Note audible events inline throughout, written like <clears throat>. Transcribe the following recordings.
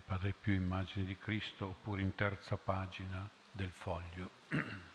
Padre più immagini di Cristo oppure in terza pagina del foglio. <clears throat>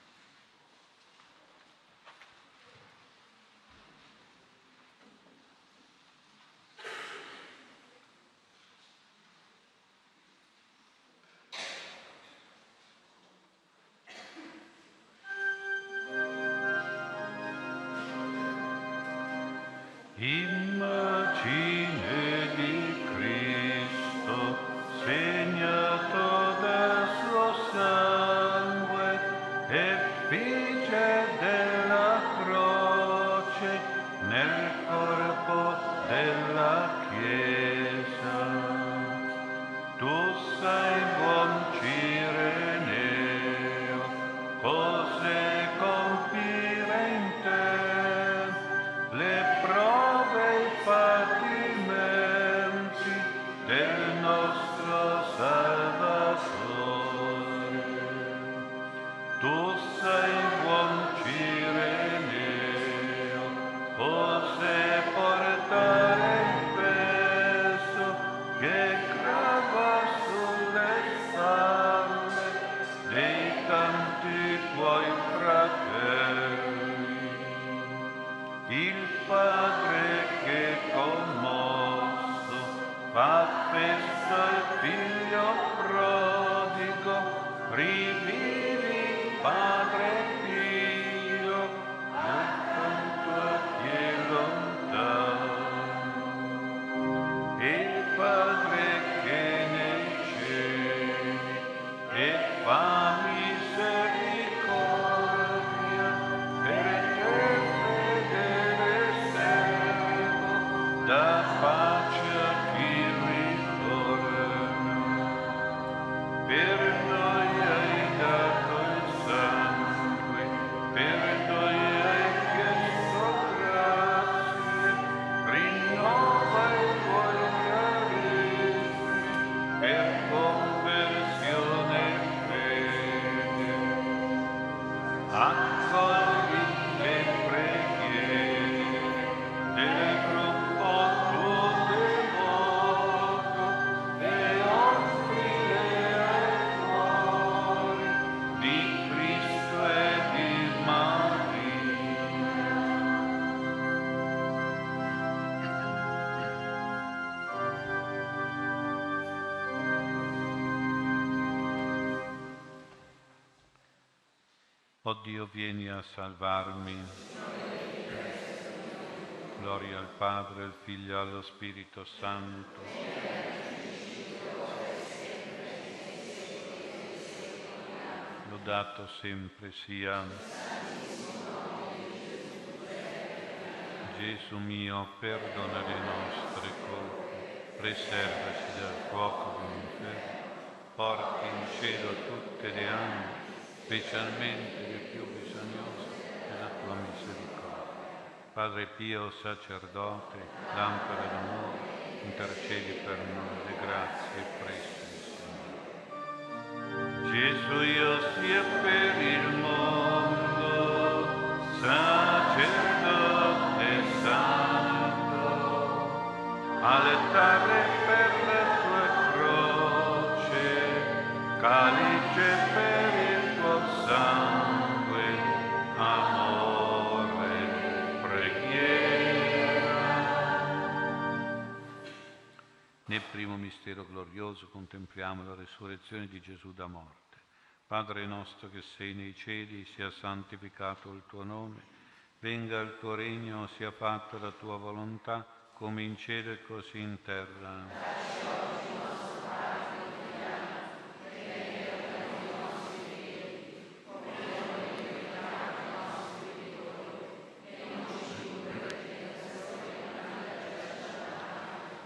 Oh Dio, vieni a salvarmi. Gloria al Padre, al Figlio e allo Spirito Santo. Lodato sempre sia. Gesù mio, perdona le nostre colpe, preservaci dal fuoco dell'inferno, porti in cielo tutte le anime specialmente le più bisognose della tua misericordia. Padre Pio, sacerdote, lampada d'amore, intercedi per noi le grazie presto. Gesù io sia per il mondo, sacerdote santo, allettare glorioso contempliamo la resurrezione di Gesù da morte. Padre nostro che sei nei cieli, sia santificato il tuo nome, venga il tuo regno, sia fatta la tua volontà, come in cielo e così in terra.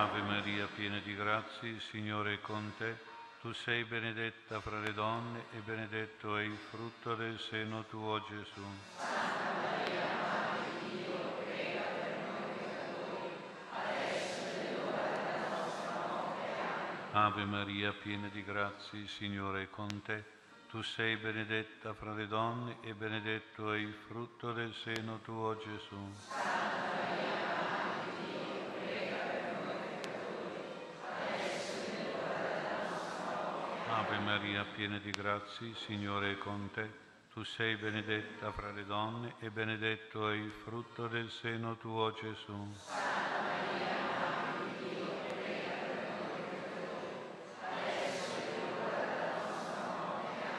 Ave Maria, piena di grazie, il Signore è con te. Tu sei benedetta fra le donne e benedetto è il frutto del seno tuo, Gesù. Ave Maria, piena di grazie, il Signore è con te. Tu sei benedetta fra le donne e benedetto è il frutto del seno tuo, Gesù. Ave Maria, piena di grazie, Signore è con te. Tu sei benedetta fra le donne e benedetto è il frutto del seno tuo, Gesù.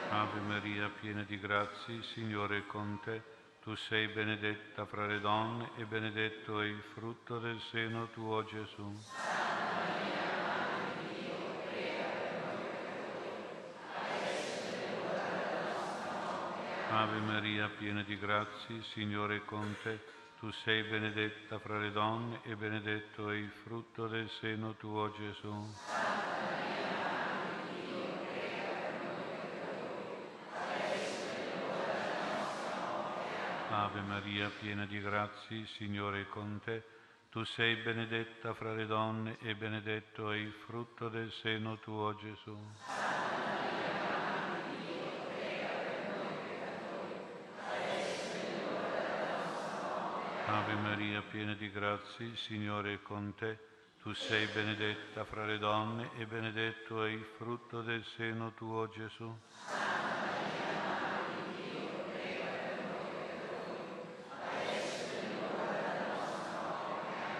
Ave Maria, piena di grazie, Signore è con te. Tu sei benedetta fra le donne e benedetto è il frutto del seno tuo, Gesù. Ave Maria, piena di grazie, Signore è con te. Tu sei benedetta fra le donne e benedetto è il frutto del seno tuo, Gesù. Ave Maria, piena di grazie, Signore è con te. Tu sei benedetta fra le donne e benedetto è il frutto del seno tuo, Gesù. Ave Maria, piena di grazie, Signore è con te. Tu sei benedetta fra le donne e benedetto è il frutto del seno tuo, Gesù.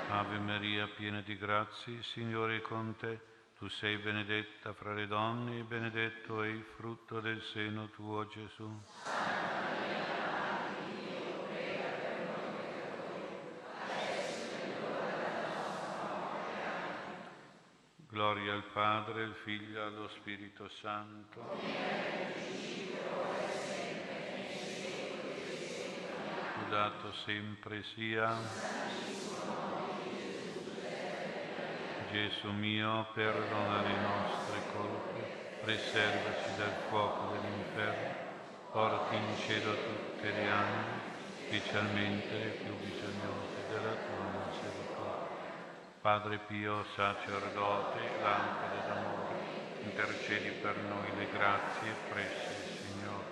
Ave Maria, piena di grazie, Signore è con te. Tu sei benedetta fra le donne e benedetto è il frutto del seno tuo, Gesù. Gloria al Padre, al Figlio e allo Spirito Santo. Lodato sempre sia. Gesù mio, perdona le nostre colpe, preservaci dal fuoco dell'inferno, porti in cielo tutte le anime, specialmente le più bisognose della tua Padre Pio, sacerdote, lampada d'amore, intercedi per noi le grazie presse, Signore.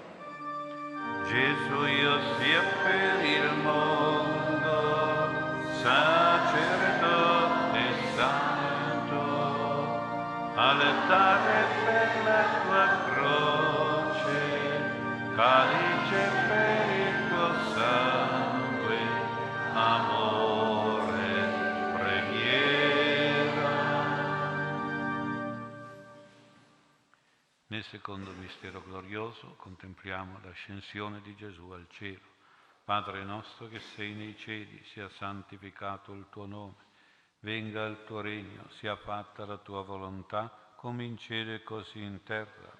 Gesù io sia per il mondo, sacerdote santo, altare secondo mistero glorioso contempliamo l'ascensione di Gesù al cielo. Padre nostro che sei nei cieli, sia santificato il tuo nome, venga il tuo regno, sia fatta la tua volontà, come in cielo e così in terra.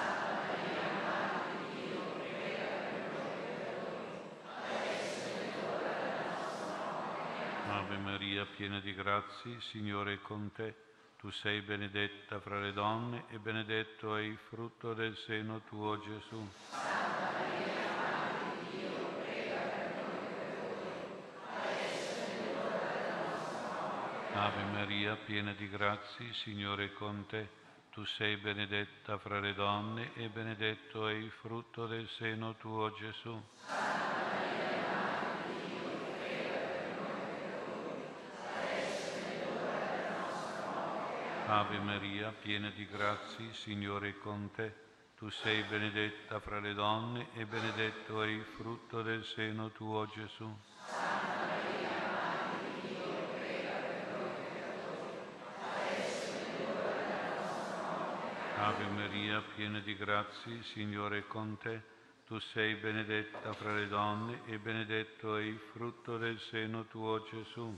Ave Maria, piena di grazie, Signore è con te. Tu sei benedetta fra le donne e benedetto è il frutto del seno tuo, Gesù. Ave Maria, piena di grazie, Signore è con te. Tu sei benedetta fra le donne e benedetto è il frutto del seno tuo, Gesù. Ave Maria, piena di grazie, Signore è con te. tu sei benedetta fra le donne e benedetto è il frutto del seno tuo Gesù. Ave Maria, piena di grazie, Signore è con te. Tu sei benedetta fra le donne e benedetto è il frutto del seno tuo Gesù.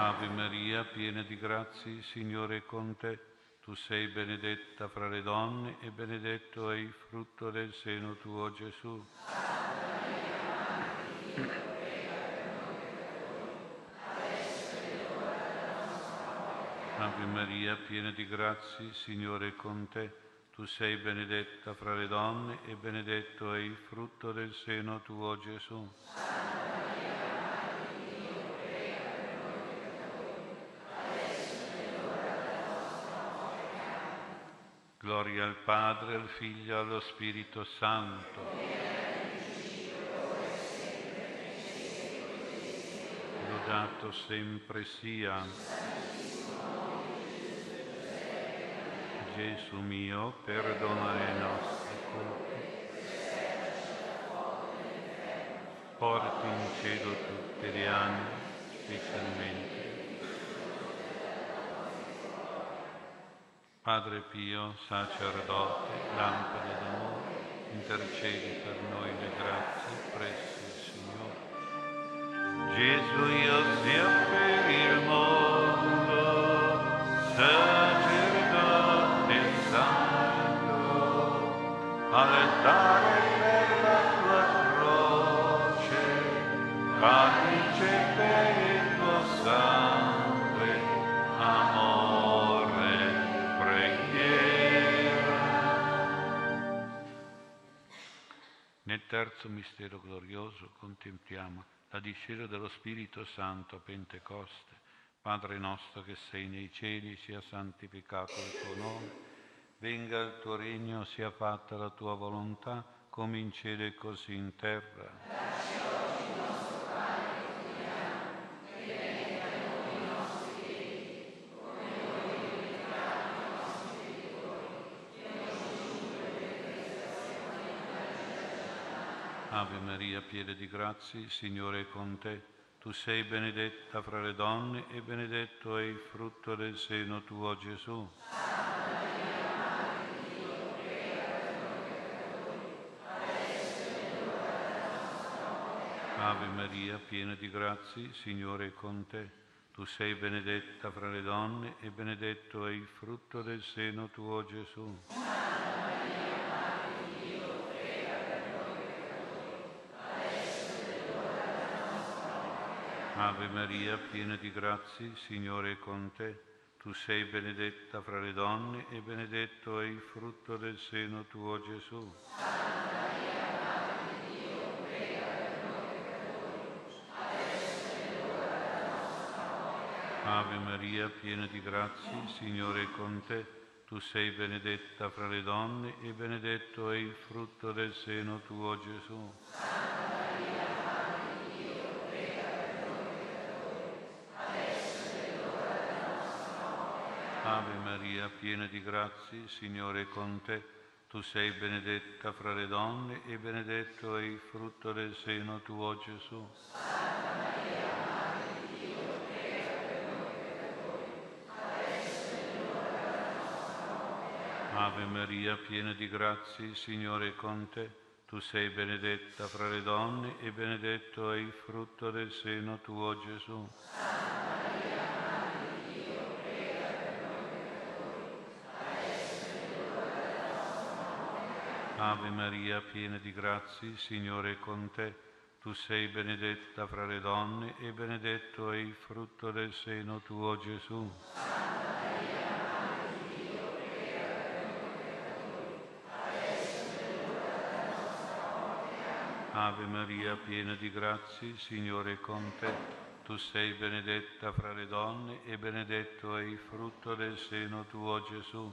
Ave Maria, piena di grazie, Signore è con te. Tu sei benedetta fra le donne e benedetto è il frutto del seno tuo Gesù. Ave Maria, piena di grazie, Signore è con te. Tu sei benedetta fra le donne e benedetto è il frutto del seno tuo Gesù. Gloria al Padre, al Figlio e allo Spirito Santo. Lodato sempre sia. Gesù mio, perdona le nostre colpe. Porti in cielo tutte le anime, specialmente Padre Pio, sacerdote, lampada d'amore, intercedi per noi le grazie presso il Signore. Gesù io sia terzo mistero glorioso contempliamo la discesa dello Spirito Santo a Pentecoste. Padre nostro che sei nei cieli, sia santificato il tuo nome, venga il tuo regno, sia fatta la tua volontà, come in cielo e così in terra. Ave Maria, piena di grazie, Signore è con te. Tu sei benedetta fra le donne e benedetto è il frutto del seno tuo Gesù. Ave Maria, piena di grazie, Signore è con te. Tu sei benedetta fra le donne e benedetto è il frutto del seno tuo Gesù. Ave Maria, piena di grazie, Signore è con te. Tu sei benedetta fra le donne e benedetto è il frutto del seno tuo Gesù. Ave Maria, piena di grazie, Signore è con te. Tu sei benedetta fra le donne e benedetto è il frutto del seno tuo Gesù. Ave Maria, piena di grazie, Signore è con te. Tu sei benedetta fra le donne e benedetto è il frutto del seno tuo Gesù. Ave Maria, piena di grazie, Signore è con te. Tu sei benedetta fra le donne e benedetto è il frutto del seno tuo Gesù. Ave Maria, piena di grazie, Signore è con te. tu sei benedetta fra le donne e benedetto è il frutto del seno tuo Gesù. Ave Maria, piena di grazie, Signore è con te. Tu sei benedetta fra le donne e benedetto è il frutto del seno tuo Gesù.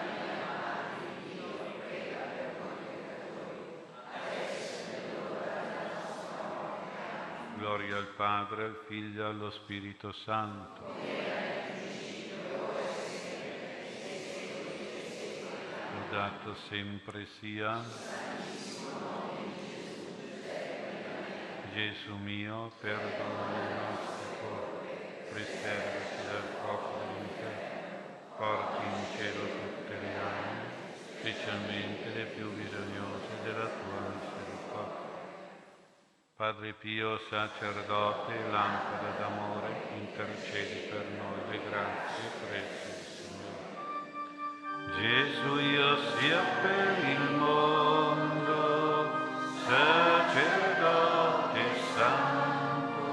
Gloria al Padre, al Figlio e allo Spirito Santo. Lodato sempre sia. Gesù mio, perdona i nostri cuori, preservaci dal fuoco dell'inferno, porti in cielo tutte le anime, specialmente le più bisognose della tua misericordia. Padre Pio, sacerdote, lampada d'amore, intercedi per noi le grazie del Signore. Gesù io sia per il mondo, sacerdote Santo,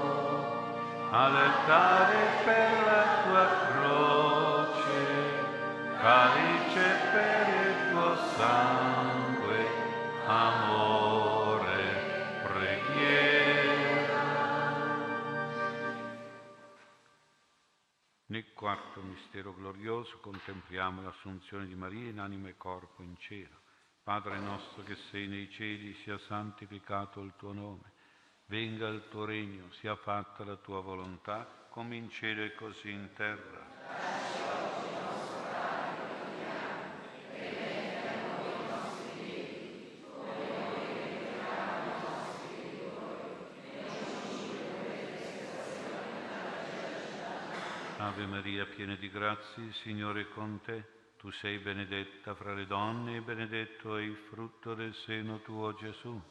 all'altare per la tua croce, quarto mistero glorioso contempliamo l'assunzione di Maria in anima e corpo in cielo. Padre nostro che sei nei cieli, sia santificato il tuo nome Venga il tuo regno, sia fatta la tua volontà, come in cielo e così in terra. Ave Maria, piena di grazie, Signore è con te. Tu sei benedetta fra le donne e benedetto è il frutto del seno tuo, Gesù.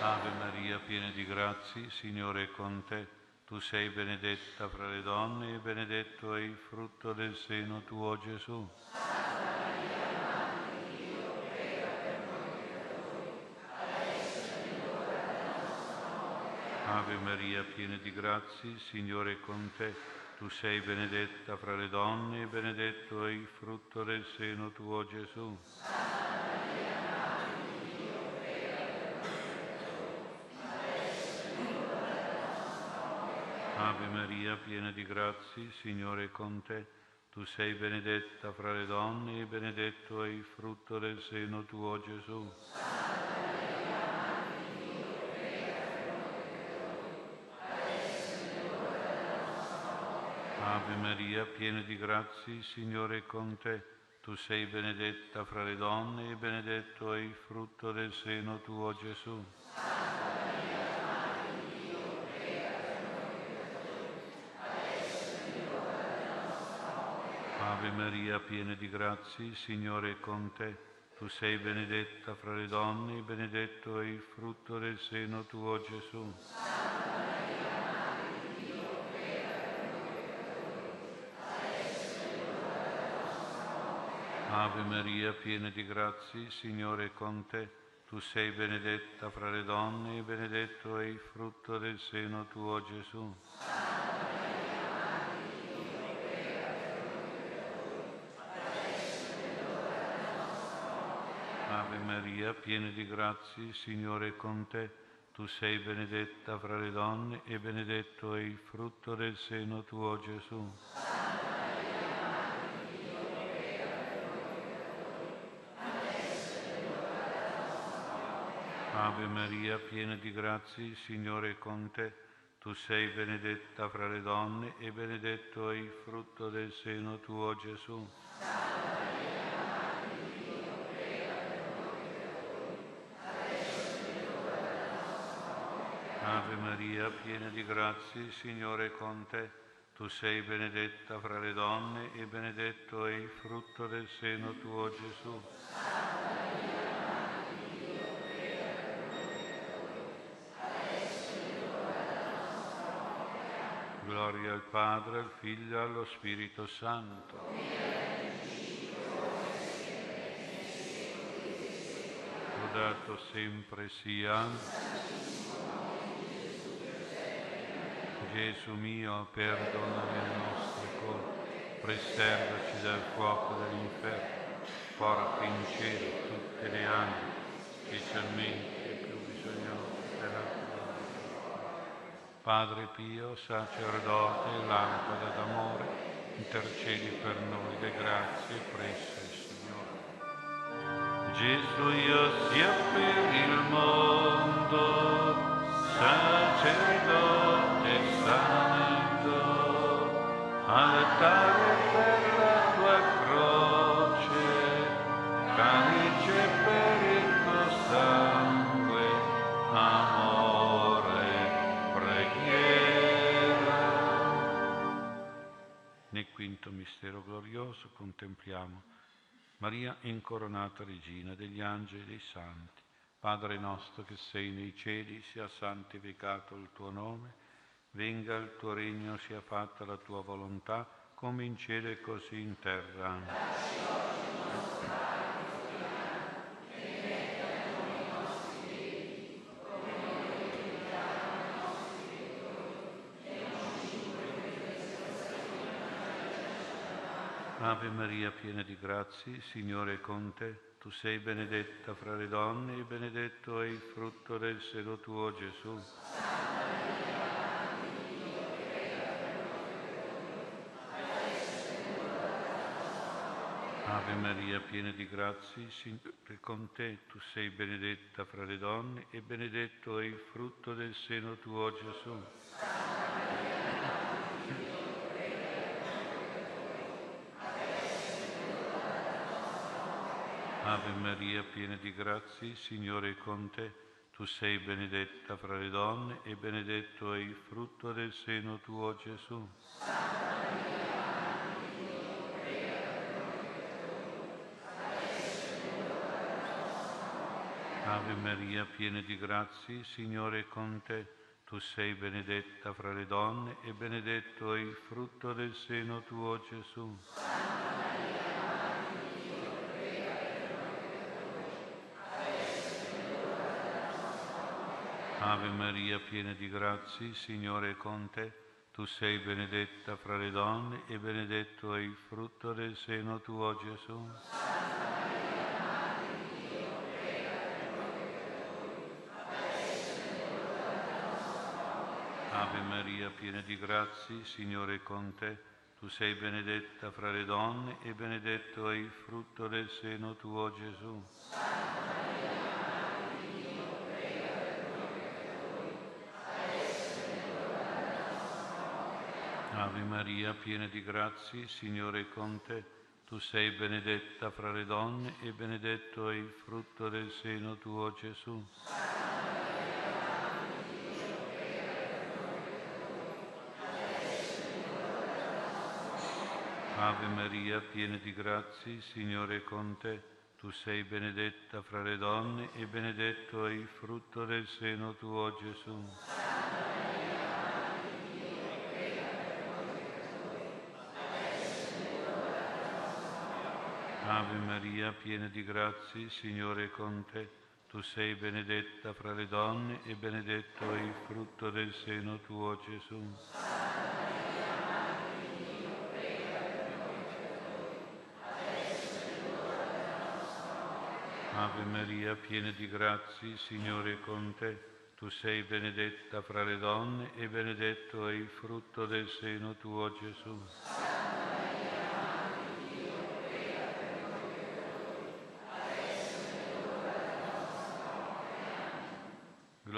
Ave Maria, piena di grazie, Signore è con te. Tu sei benedetta fra le donne e benedetto è il frutto del seno tuo, Gesù. Ave Maria, piena di grazie, Signore è con te. Tu sei benedetta fra le donne e benedetto è il frutto del seno tuo, Gesù. Ave Maria, piena di grazie, Signore è con te. Tu sei benedetta fra le donne e benedetto è il frutto del seno tuo, Gesù. Ave Maria, piena di grazie, Signore è con te. Tu sei benedetta fra le donne e benedetto è il frutto del seno tuo, Gesù. Ave Maria, piena di grazie, Signore è con te. Tu sei benedetta fra le donne e benedetto è il frutto del seno tuo, Gesù. Ave Maria, piena di grazie, Signore è con te. Tu sei benedetta fra le donne e benedetto è il frutto del seno tuo, Gesù. Ave Maria, piena di grazie, Signore è con te. Tu sei benedetta fra le donne e benedetto è il frutto del seno tuo, Gesù. Ave Maria, piena di grazie, Signore è con te. tu sei benedetta fra le donne e benedetto è il frutto del seno tuo Gesù. Ave Maria, piena di grazie, Signore è con te. Tu sei benedetta fra le donne e benedetto è il frutto del seno tuo Gesù. Gloria al Padre, al Figlio e allo Spirito Santo. Lodato sempre sia. Gesù mio, perdona le nostre colpe, preservaci dal fuoco dell'inferno, porta in cielo tutte le anime, specialmente le più bisognose della tua Padre Pio, sacerdote lampada d'amore, intercedi per noi le grazie presso il Signore. Gesù io sia per il mondo, sacerdote santo, altare per mistero glorioso contempliamo Maria incoronata regina degli angeli e dei santi. Padre nostro che sei nei cieli, sia santificato il tuo nome venga il tuo regno, sia fatta la tua volontà, come in cielo e così in terra. Ave Maria, piena di grazie, Signore è con te. Tu sei benedetta fra le donne e benedetto è il frutto del seno tuo, Gesù. Ave Maria, piena di grazie, Signore è con te, tu sei benedetta fra le donne e benedetto è il frutto del seno tuo, Gesù. Ave Maria, piena di grazie, Signore è con te, tu sei benedetta fra le donne e benedetto è il frutto del seno tuo, Gesù. Ave Maria, piena di grazie, Signore è con te. Tu sei benedetta fra le donne e benedetto è il frutto del seno tuo, Gesù. Ave Maria, piena di grazie, Signore è con te. Tu sei benedetta fra le donne e benedetto è il frutto del seno tuo, Gesù. Ave Maria, piena di grazie, Signore è con te. Tu sei benedetta fra le donne e benedetto è il frutto del seno tuo, Gesù. Ave Maria, piena di grazie, Signore è con te. Tu sei benedetta fra le donne e benedetto è il frutto del seno tuo, Gesù. Ave Maria, piena di grazie, Signore è con te. Tu sei benedetta fra le donne e benedetto è il frutto del seno tuo, Gesù. Ave Maria, piena di grazie, Signore è con te. Tu sei benedetta fra le donne e benedetto è il frutto del seno tuo, Gesù. Ave Maria, piena di grazie, Signore è con te. Tu sei benedetta fra le donne e benedetto è il frutto del seno tuo, Gesù.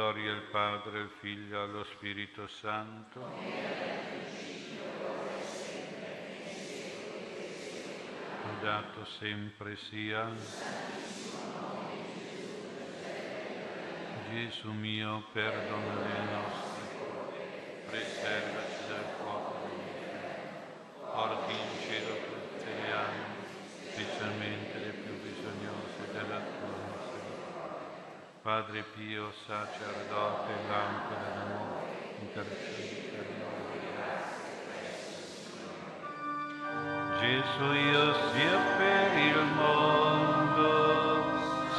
Gloria al Padre, al Figlio e allo Spirito Santo. Lodato sempre sia Gesù mio, perdona le nostre preservaci dal fuoco dell'inferno, porti in cielo tutte le anime, specialmente le più bisognose della tua misericordia. Padre Pio, sacerdote, lampada d'amore, intercedi per noi. Gesù io sia per il mondo,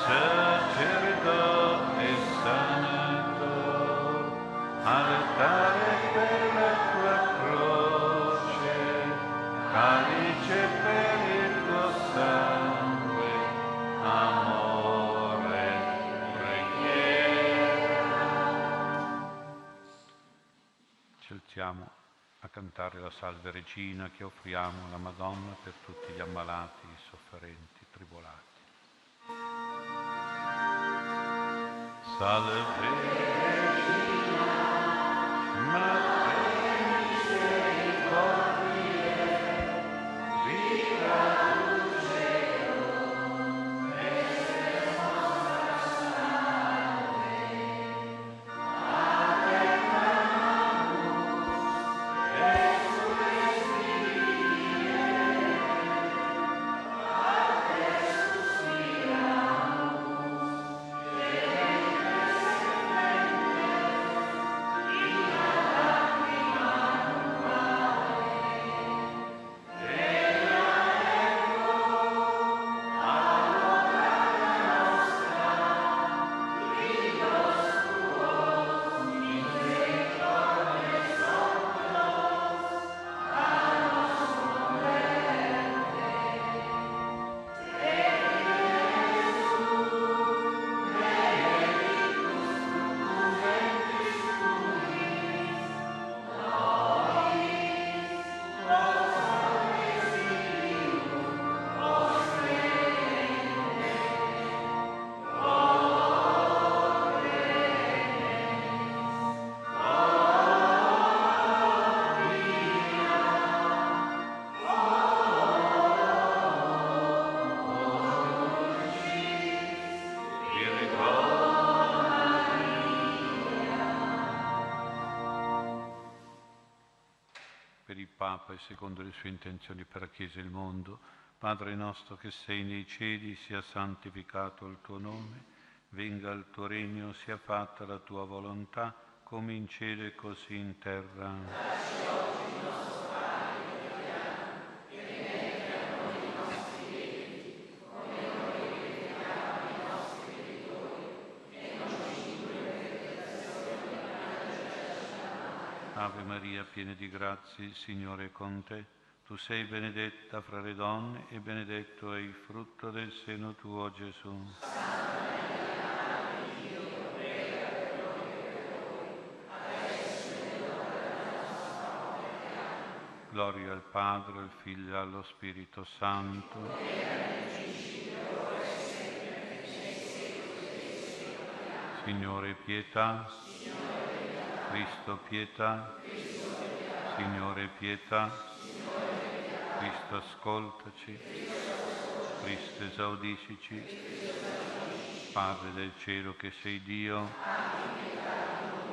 sacerdote santo, altare Salve Regina che offriamo alla Madonna per tutti gli ammalati, sofferenti, tribolati. Salve le sue intenzioni per la Chiesa e il mondo. Padre nostro che sei nei cieli, sia santificato il tuo nome, venga il tuo regno, sia fatta la tua volontà, come in cielo e così in terra. Ave Maria, piena di grazie, il Signore è con te. Tu sei benedetta fra le donne e benedetto è il frutto del seno tuo, Gesù. Gloria al Padre, al Figlio e allo Spirito Santo. Signore pietà. Cristo pietà. Signore pietà. Cristo ascoltaci. Cristo esaudiscici. Padre del cielo che sei Dio.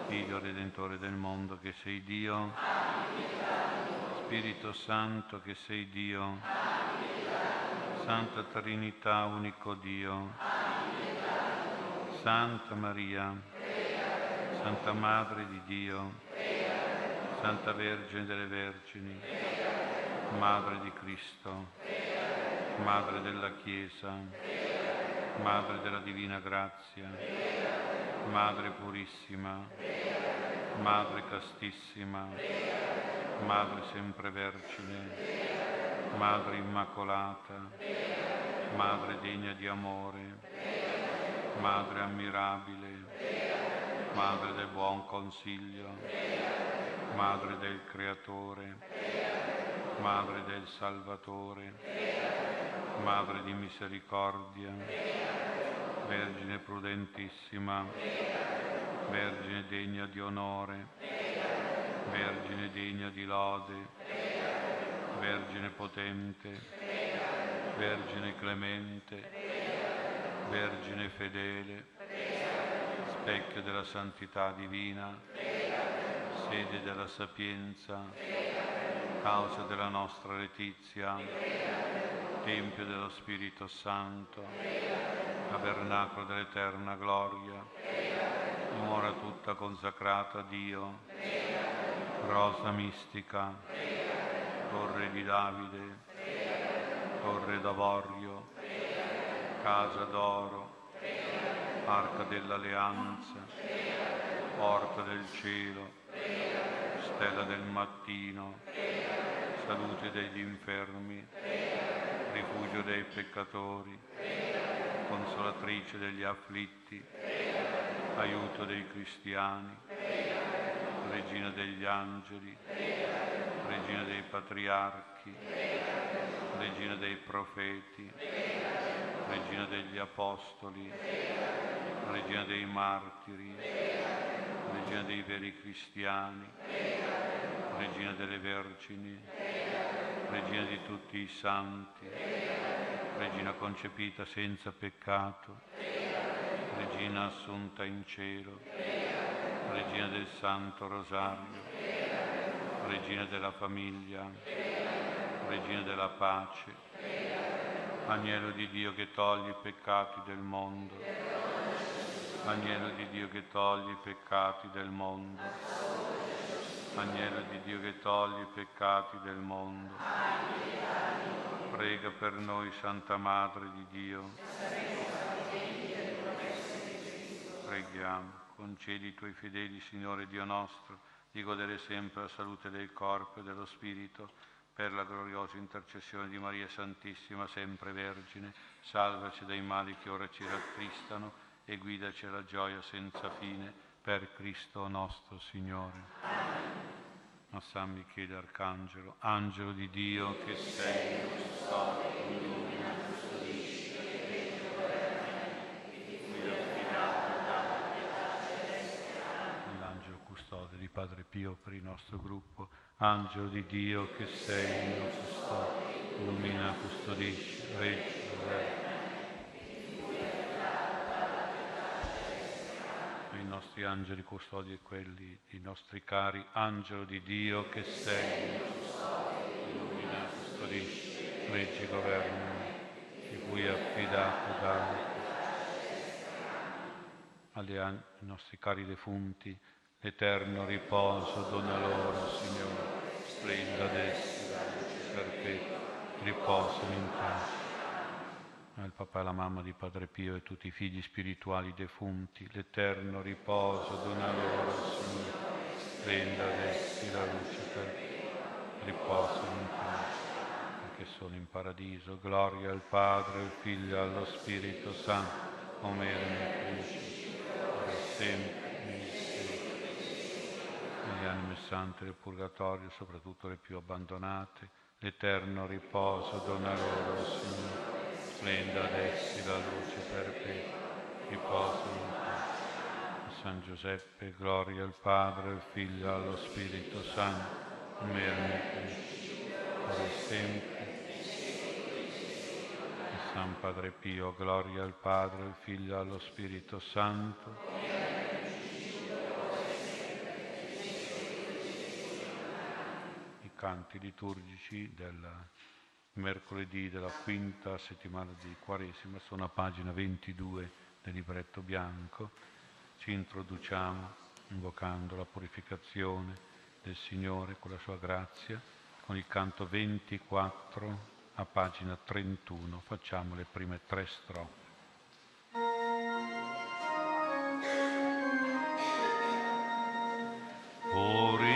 Figlio Redentore del mondo che sei Dio. Spirito Santo che sei Dio. Santa Trinità, unico Dio. Santa Maria, Santa Madre di Dio, Santa Vergine delle Vergini, Madre di Cristo, Madre della Chiesa, Madre della Divina Grazia, Madre Purissima, Madre Castissima, Madre Sempre Vergine, Madre Immacolata, Madre degna di amore, Madre ammirabile, Madre del buon consiglio, Madre del Creatore, Madre del Salvatore, Madre di misericordia, Vergine prudentissima, Vergine degna di onore, Vergine degna di lode, Vergine potente, Vergine clemente, Vergine fedele, specchio della santità divina, sede della sapienza, causa della nostra letizia, Tempio dello Spirito Santo, tabernacolo dell'eterna gloria, dimora tutta consacrata a Dio, rosa mistica, torre di Davide, torre d'avorio, casa d'oro, arca dell'alleanza, porta del cielo, stella del mattino, salute degli infermi, rifugio dei peccatori, consolatrice degli afflitti, aiuto dei cristiani, regina degli angeli, regina dei patriarchi, regina dei profeti, regina degli apostoli, regina dei martiri, regina dei veri cristiani, regina delle vergini, regina di tutti i santi, regina concepita senza peccato, regina assunta in cielo, regina del Santo Rosario, regina della famiglia, regina della pace, agnello di Dio che toglie i peccati del mondo, agnello di Dio che toglie i peccati del mondo, agnello di Dio che toglie i peccati del mondo. Prega per noi, Santa Madre di Dio. Preghiamo, concedi ai tuoi fedeli, Signore Dio nostro, di godere sempre la salute del corpo e dello spirito, per la gloriosa intercessione di Maria Santissima, sempre Vergine, salvaci dai mali che ora ci rattristano e guidaci alla gioia senza fine, per Cristo nostro Signore. A San Michele Arcangelo, angelo di Dio che sei, custode, illumina, custodisci, L'angelo custode di Padre Pio per il nostro gruppo, angelo di Dio che sei, il custode, illumina, custodisci, reggi, re. i nostri angeli custodi e quelli dei nostri cari, angelo di Dio che sei, illumina, custodisci, reggi, governi, di cui affidato da ai nostri cari defunti, l'eterno riposo dona loro, Signore, splenda ad essi perpetua, riposano in pace al papà e alla mamma di Padre Pio e tutti i figli spirituali defunti, l'eterno riposo dona loro, Signore, splenda ad essi la luce per riposano in pace, perché sono in paradiso. Gloria al Padre, al Figlio e allo Spirito Santo, come era nel principio, ora e sempre. Negli anime sante del purgatorio, soprattutto le più abbandonate, l'eterno riposo dona loro, Signore splenda ad essi la luce perpetua, in pace. San Giuseppe, gloria al Padre, al Figlio allo Spirito Santo, come era nel ora sempre. E San Padre Pio, gloria al Padre, al Figlio allo Spirito Santo. I canti liturgici del mercoledì della quinta settimana di Quaresima, sono a pagina 22 del libretto bianco. Ci introduciamo invocando la purificazione del Signore con la sua grazia, con il canto 24 a pagina 31. Facciamo le prime tre strofe. Purificami,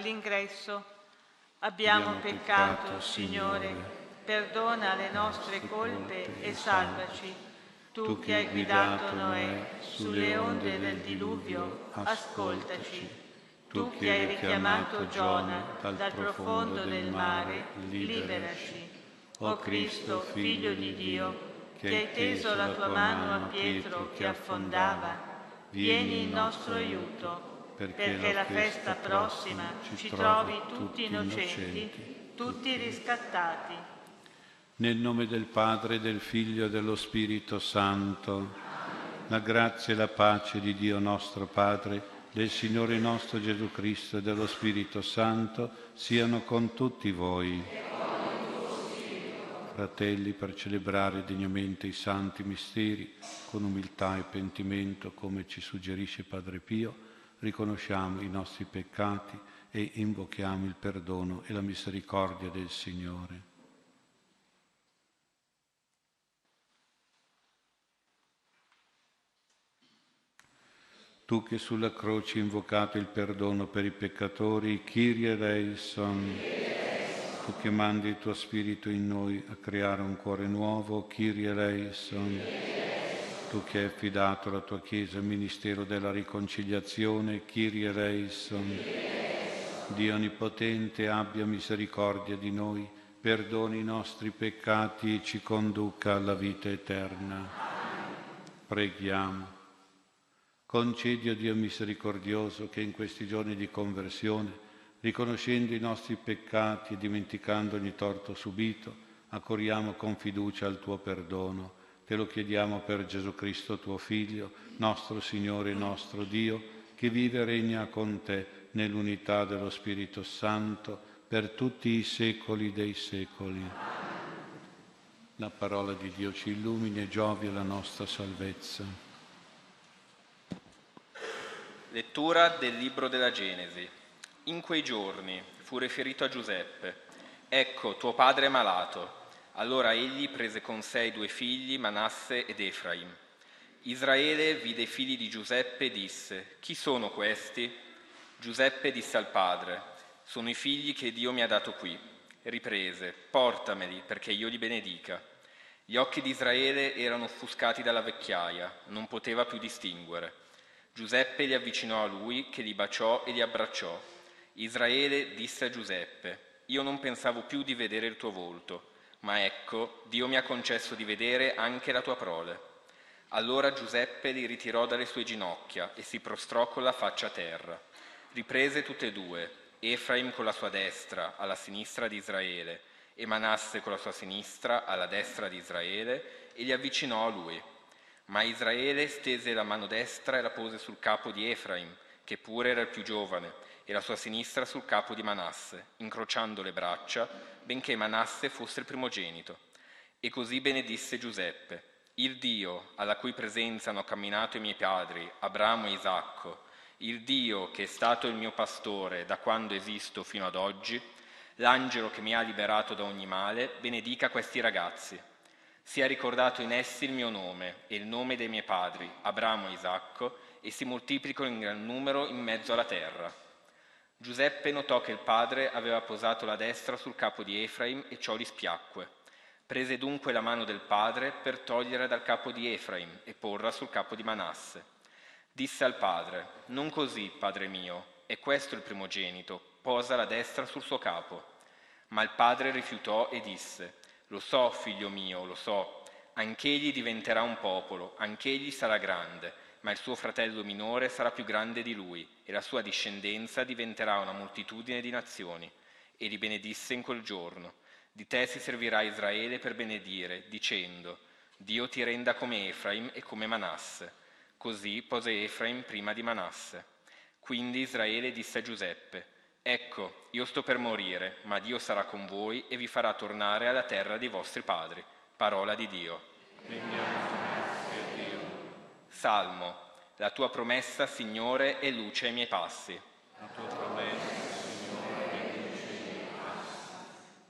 All'ingresso. Abbiamo peccato, Signore, perdona le nostre colpe e salvaci. Tu che hai guidato Noè sulle onde del diluvio, ascoltaci. Tu che hai richiamato Giona dal profondo del mare, liberaci. O Cristo, Figlio di Dio, che hai teso la tua mano a Pietro che affondava, vieni in nostro aiuto perché la festa prossima ci trovi tutti innocenti, tutti riscattati. Nel nome del Padre, del Figlio e dello Spirito Santo, la grazia e la pace di Dio nostro Padre, del Signore nostro Gesù Cristo e dello Spirito Santo siano con tutti voi. Fratelli, per celebrare degnamente i santi misteri, con umiltà e pentimento, come ci suggerisce Padre Pio, riconosciamo i nostri peccati e invochiamo il perdono e la misericordia del Signore. Tu che sulla croce hai invocato il perdono per i peccatori, Kyrie eleison. Tu che mandi il tuo Spirito in noi a creare un cuore nuovo, Kyrie eleison. Tu che hai affidato la tua Chiesa al ministero della riconciliazione, Kyrie eleison. Dio Onnipotente abbia misericordia di noi, perdoni i nostri peccati e ci conduca alla vita eterna. Preghiamo. Concedi a Dio misericordioso che in questi giorni di conversione, riconoscendo i nostri peccati e dimenticando ogni torto subito, accorriamo con fiducia al tuo perdono. Te lo chiediamo per Gesù Cristo, tuo Figlio, nostro Signore e nostro Dio, che vive e regna con te nell'unità dello Spirito Santo per tutti i secoli dei secoli. La parola di Dio ci illumini e giovi alla nostra salvezza. Lettura del libro della Genesi. In quei giorni fu riferito a Giuseppe, ecco tuo padre è malato. Allora egli prese con sé i due figli, Manasse ed Efraim. Israele vide i figli di Giuseppe e disse, chi sono questi? Giuseppe disse al padre, sono i figli che Dio mi ha dato qui. Riprese, portameli perché io li benedica. Gli occhi di Israele erano offuscati dalla vecchiaia, non poteva più distinguere. Giuseppe li avvicinò a lui, che li baciò e li abbracciò. Israele disse a Giuseppe, io non pensavo più di vedere il tuo volto, ma ecco, Dio mi ha concesso di vedere anche la tua prole. Allora Giuseppe li ritirò dalle sue ginocchia e si prostrò con la faccia a terra. Riprese tutte e due, Efraim con la sua destra alla sinistra di Israele e Manasse con la sua sinistra alla destra di Israele, e li avvicinò a lui. Ma Israele stese la mano destra e la pose sul capo di Efraim, che pure era il più giovane, e la sua sinistra sul capo di Manasse, incrociando le braccia, benché Manasse fosse il primogenito. E così benedisse Giuseppe, il Dio alla cui presenza hanno camminato i miei padri, Abramo e Isacco, il Dio che è stato il mio pastore da quando esisto fino ad oggi, l'angelo che mi ha liberato da ogni male, benedica questi ragazzi sia ricordato in essi il mio nome e il nome dei miei padri, Abramo e Isacco, e si moltiplico in gran numero in mezzo alla terra. Giuseppe notò che il padre aveva posato la destra sul capo di Efraim e ciò gli spiacque. Prese dunque la mano del padre per togliere dal capo di Efraim e porla sul capo di Manasse. Disse al padre, non così, padre mio, è questo il primogenito, posa la destra sul suo capo. Ma il padre rifiutò e disse, lo so, figlio mio, lo so, Anch'egli diventerà un popolo, anch'egli sarà grande, ma il suo fratello minore sarà più grande di lui, e la sua discendenza diventerà una moltitudine di nazioni. E li benedisse in quel giorno. Di te si servirà Israele per benedire, dicendo, Dio ti renda come Efraim e come Manasse. Così pose Efraim prima di Manasse. Quindi Israele disse a Giuseppe, Ecco, io sto per morire, ma Dio sarà con voi e vi farà tornare alla terra dei vostri padri. Parola di Dio. Salmo. La tua promessa, Signore, è luce ai miei passi. La tua promessa, Signore, è luce ai miei passi.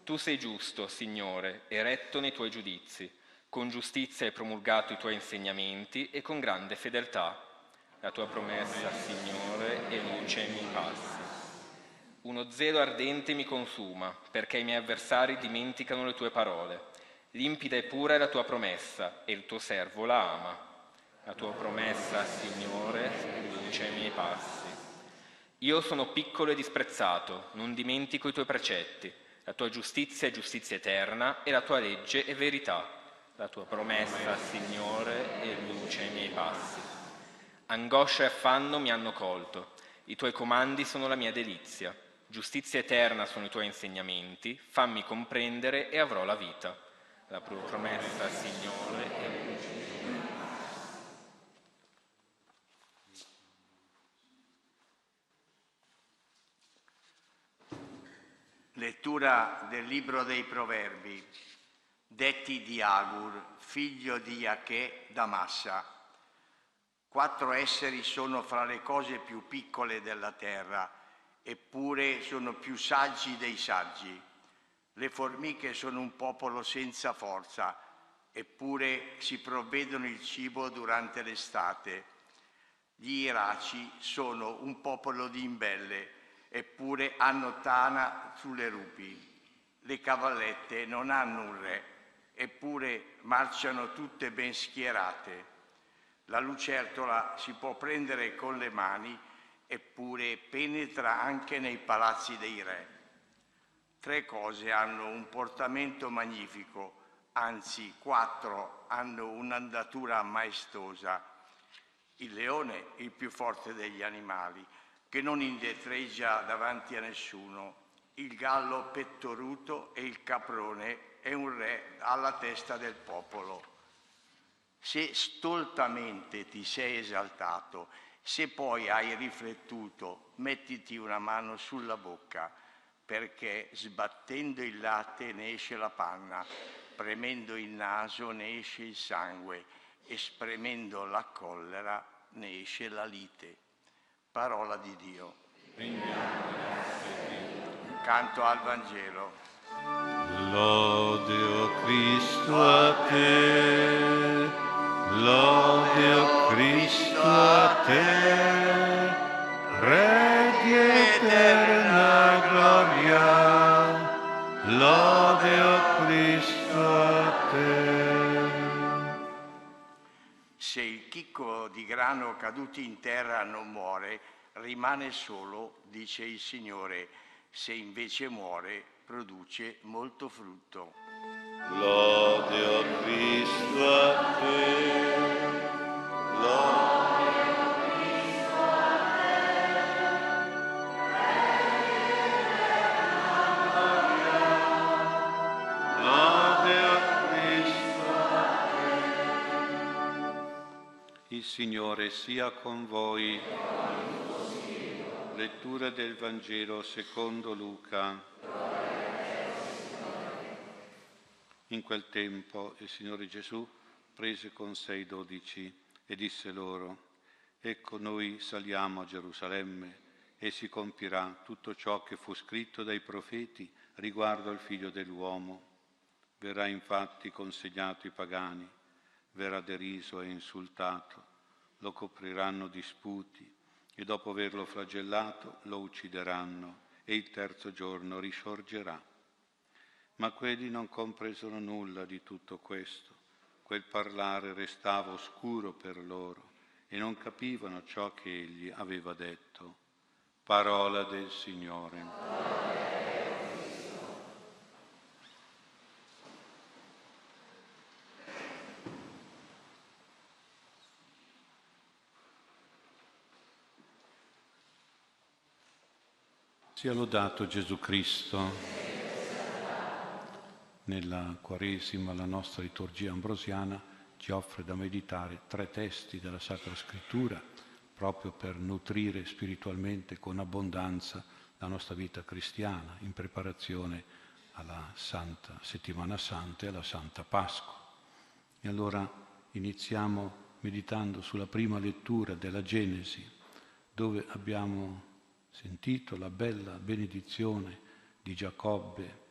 Tu sei giusto, Signore, e retto nei tuoi giudizi. Con giustizia hai promulgato i tuoi insegnamenti e con grande fedeltà. La tua promessa, Signore, è luce ai miei passi. Uno zelo ardente mi consuma, perché i miei avversari dimenticano le tue parole. Limpida e pura è la tua promessa, e il tuo servo la ama. La tua promessa, Signore, luce ai miei passi. Io sono piccolo e disprezzato, non dimentico i tuoi precetti. La tua giustizia è giustizia eterna e la tua legge è verità. La tua promessa, Signore, è luce ai miei passi. Angoscia e affanno mi hanno colto. I tuoi comandi sono la mia delizia. Giustizia eterna sono i tuoi insegnamenti, fammi comprendere e avrò la vita. La tua promessa, Signore, è luce. Lettura del libro dei Proverbi. Detti di Agur, figlio di Iaché da Massa. Quattro esseri sono fra le cose più piccole della terra eppure sono più saggi dei saggi. Le formiche sono un popolo senza forza, eppure si provvedono il cibo durante l'estate. Gli iraci sono un popolo di imbelle, eppure hanno tana sulle rupi. Le cavallette non hanno un re, eppure marciano tutte ben schierate. La lucertola si può prendere con le mani, eppure penetra anche nei palazzi dei re. Tre cose hanno un portamento magnifico, anzi quattro hanno un'andatura maestosa. Il leone, il più forte degli animali, che non indietreggia davanti a nessuno. Il gallo pettoruto e il caprone è un re alla testa del popolo. Se stoltamente ti sei esaltato se poi hai riflettuto, mettiti una mano sulla bocca, perché sbattendo il latte ne esce la panna, premendo il naso ne esce il sangue e spremendo la collera ne esce la lite. Parola di Dio. Canto al Vangelo. Lode, o Cristo, a te, lode, o Cristo, a te, Re grano caduto in terra non muore, rimane solo, dice il Signore, se invece muore, produce molto frutto. Lode, o Cristo, a te, lode, Signore sia con voi. Lettura del Vangelo secondo Luca. In quel tempo il Signore Gesù prese con sé i dodici e disse loro, Ecco noi saliamo a Gerusalemme e si compirà tutto ciò che fu scritto dai profeti riguardo al figlio dell'uomo. Verrà infatti consegnato ai pagani, verrà deriso e insultato, lo copriranno disputi e dopo averlo flagellato lo uccideranno e il terzo giorno risorgerà. Ma quelli non compresero nulla di tutto questo. Quel parlare restava oscuro per loro e non capivano ciò che egli aveva detto. Parola del Signore. Sia lodato Gesù Cristo. Nella Quaresima la nostra liturgia ambrosiana ci offre da meditare tre testi della Sacra Scrittura proprio per nutrire spiritualmente con abbondanza la nostra vita cristiana in preparazione alla Santa Settimana Santa e alla Santa Pasqua. E allora iniziamo meditando sulla prima lettura della Genesi, dove abbiamo sentito la bella benedizione di Giacobbe,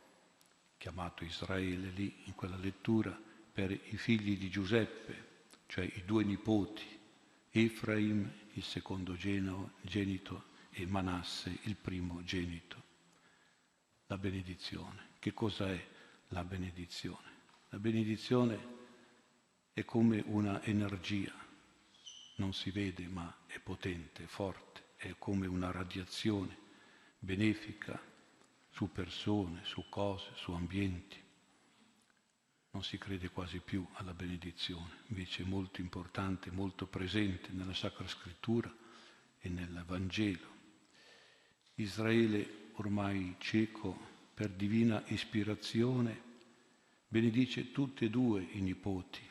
chiamato Israele lì in quella lettura, per i figli di Giuseppe, cioè i due nipoti, Efraim, il secondo genito, e Manasse, il primo genito. La benedizione. Che cosa è la benedizione? La benedizione è come una energia, non si vede ma è potente, forte è come una radiazione benefica su persone, su cose, su ambienti. Non si crede quasi più alla benedizione, invece è molto importante, molto presente nella Sacra Scrittura e nel Vangelo. Israele, ormai cieco per divina ispirazione, benedice tutti e due i nipoti,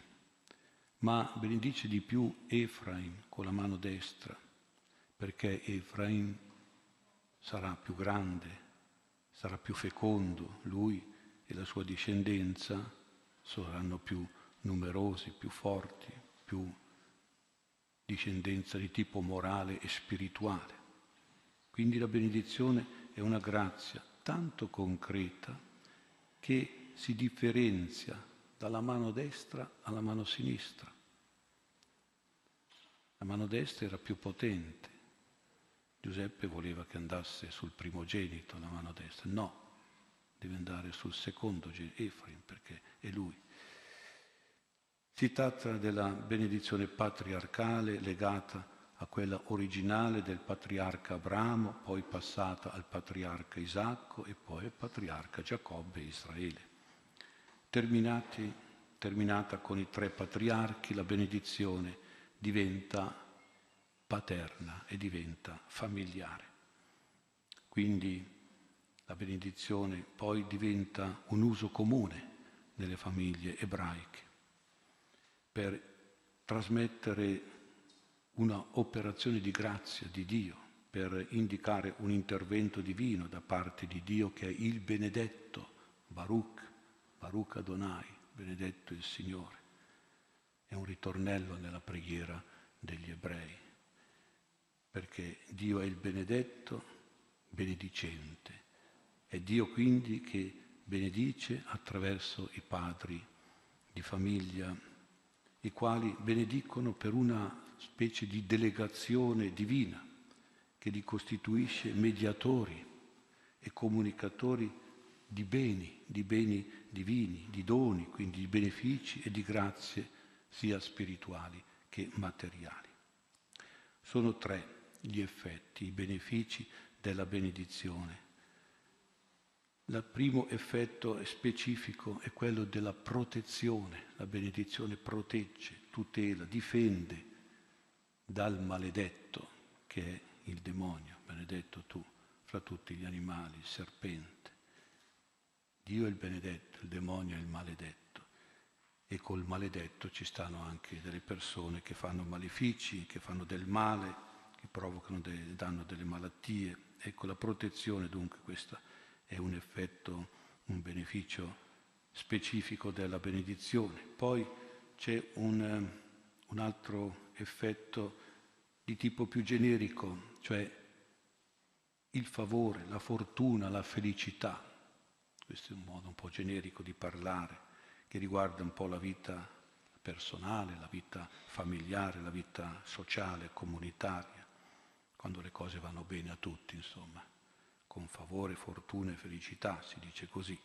ma benedice di più Efraim con la mano destra perché Efraim sarà più grande, sarà più fecondo, lui e la sua discendenza saranno più numerosi, più forti, più discendenza di tipo morale e spirituale. Quindi la benedizione è una grazia tanto concreta che si differenzia dalla mano destra alla mano sinistra. La mano destra era più potente, Giuseppe voleva che andasse sul primogenito, la mano destra. No, deve andare sul secondo genito, Efraim, perché è lui. Si tratta della benedizione patriarcale legata a quella originale del patriarca Abramo, poi passata al patriarca Isacco e poi al patriarca Giacobbe e Israele. Terminati, terminata con i tre patriarchi, la benedizione diventa paterna e diventa familiare. Quindi la benedizione poi diventa un uso comune nelle famiglie ebraiche per trasmettere una operazione di grazia di Dio, per indicare un intervento divino da parte di Dio che è il benedetto, Baruch, Baruch Adonai, benedetto il Signore. È un ritornello nella preghiera degli ebrei perché Dio è il benedetto, benedicente. È Dio quindi che benedice attraverso i padri di famiglia, i quali benedicono per una specie di delegazione divina che li costituisce mediatori e comunicatori di beni, di beni divini, di doni, quindi di benefici e di grazie sia spirituali che materiali. Sono tre gli effetti, i benefici della benedizione. Il primo effetto specifico è quello della protezione. La benedizione protegge, tutela, difende dal maledetto che è il demonio, benedetto tu, fra tutti gli animali, il serpente. Dio è il benedetto, il demonio è il maledetto. E col maledetto ci stanno anche delle persone che fanno malefici, che fanno del male, provocano, de, danno delle malattie. Ecco, la protezione dunque questo è un effetto, un beneficio specifico della benedizione. Poi c'è un, un altro effetto di tipo più generico, cioè il favore, la fortuna, la felicità. Questo è un modo un po' generico di parlare, che riguarda un po' la vita personale, la vita familiare, la vita sociale, comunitaria quando le cose vanno bene a tutti, insomma, con favore, fortuna e felicità, si dice così.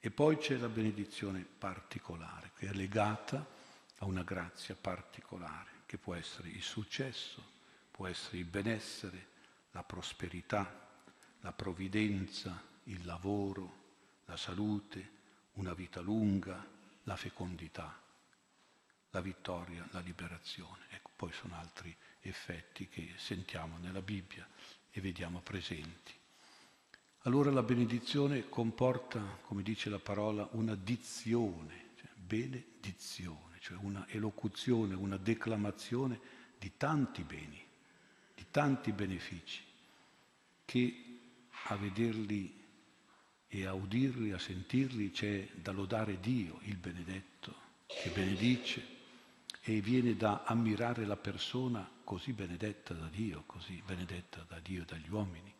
E poi c'è la benedizione particolare, che è legata a una grazia particolare, che può essere il successo, può essere il benessere, la prosperità, la provvidenza, il lavoro, la salute, una vita lunga, la fecondità, la vittoria, la liberazione. Ecco, poi sono altri effetti che sentiamo nella Bibbia e vediamo presenti. allora la benedizione comporta, come dice la parola, una dizione, cioè benedizione, cioè una elocuzione, una declamazione di tanti beni, di tanti benefici, che a vederli e a udirli, a sentirli c'è da lodare Dio, il benedetto, che benedice e viene da ammirare la persona così benedetta da Dio, così benedetta da Dio e dagli uomini.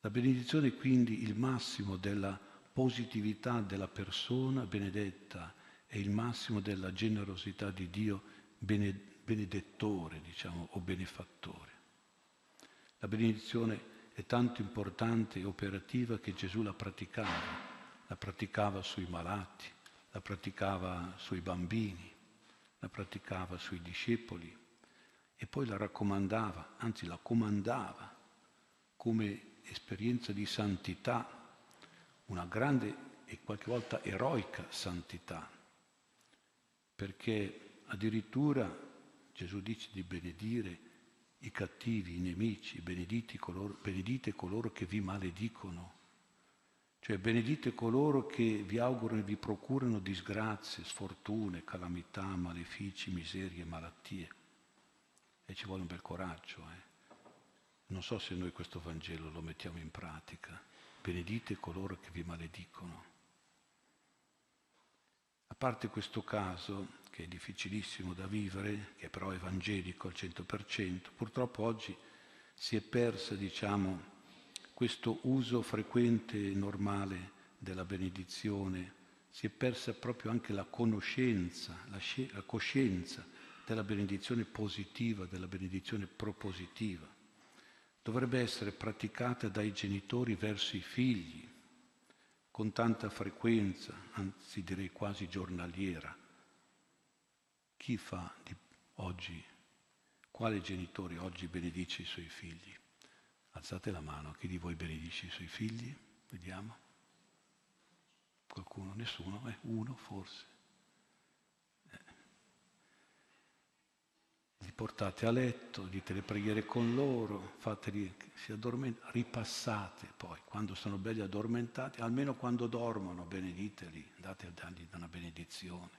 La benedizione è quindi il massimo della positività della persona benedetta e il massimo della generosità di Dio benedettore, diciamo, o benefattore. La benedizione è tanto importante e operativa che Gesù la praticava, la praticava sui malati, la praticava sui bambini, la praticava sui discepoli e poi la raccomandava, anzi la comandava come esperienza di santità, una grande e qualche volta eroica santità, perché addirittura Gesù dice di benedire i cattivi, i nemici, coloro, benedite coloro che vi maledicono, cioè benedite coloro che vi augurano e vi procurano disgrazie, sfortune, calamità, malefici, miserie, malattie. E ci vuole un bel coraggio, eh? Non so se noi questo Vangelo lo mettiamo in pratica. Benedite coloro che vi maledicono. A parte questo caso, che è difficilissimo da vivere, che però è evangelico al 100%, purtroppo oggi si è persa, diciamo, questo uso frequente e normale della benedizione, si è persa proprio anche la conoscenza, la, sci- la coscienza della benedizione positiva, della benedizione propositiva dovrebbe essere praticata dai genitori verso i figli con tanta frequenza, anzi direi quasi giornaliera. Chi fa di oggi, quale genitore oggi benedice i suoi figli? Alzate la mano, chi di voi benedice i suoi figli? Vediamo. Qualcuno? Nessuno? Eh, uno forse. li portate a letto, dite le preghiere con loro, fateli si addormentano, ripassate poi, quando sono belli addormentati, almeno quando dormono, benediteli, date a dargli una benedizione.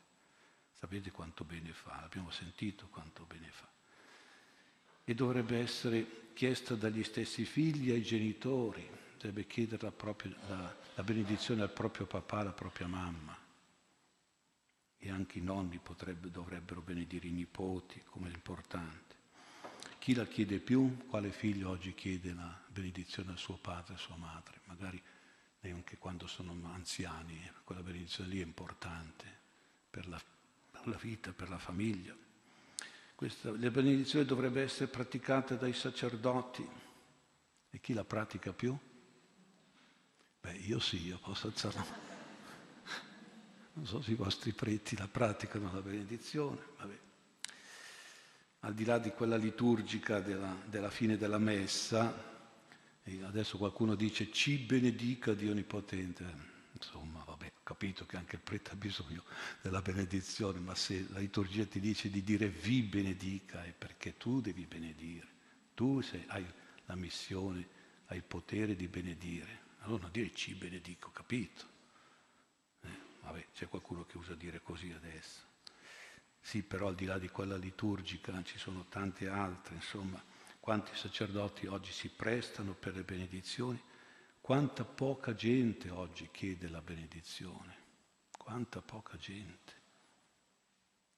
Sapete quanto bene fa, abbiamo sentito quanto bene fa. E dovrebbe essere chiesta dagli stessi figli ai genitori, dovrebbe chiedere la, propria, la, la benedizione al proprio papà, alla propria mamma e anche i nonni potrebbe, dovrebbero benedire i nipoti, come è importante. Chi la chiede più? Quale figlio oggi chiede la benedizione al suo padre a sua madre? Magari anche quando sono anziani, quella benedizione lì è importante per la, per la vita, per la famiglia. Questa, la benedizione dovrebbe essere praticata dai sacerdoti. E chi la pratica più? Beh, io sì, io posso alzare la mano. Non so se i vostri preti la praticano la benedizione, vabbè. Al di là di quella liturgica della, della fine della messa, adesso qualcuno dice ci benedica Dio Onnipotente. Insomma, capito che anche il prete ha bisogno della benedizione, ma se la liturgia ti dice di dire vi benedica è perché tu devi benedire. Tu sei, hai la missione, hai il potere di benedire. Allora non dire ci benedico, capito? Vabbè, c'è qualcuno che usa dire così adesso. Sì, però al di là di quella liturgica ci sono tante altre, insomma, quanti sacerdoti oggi si prestano per le benedizioni, quanta poca gente oggi chiede la benedizione, quanta poca gente.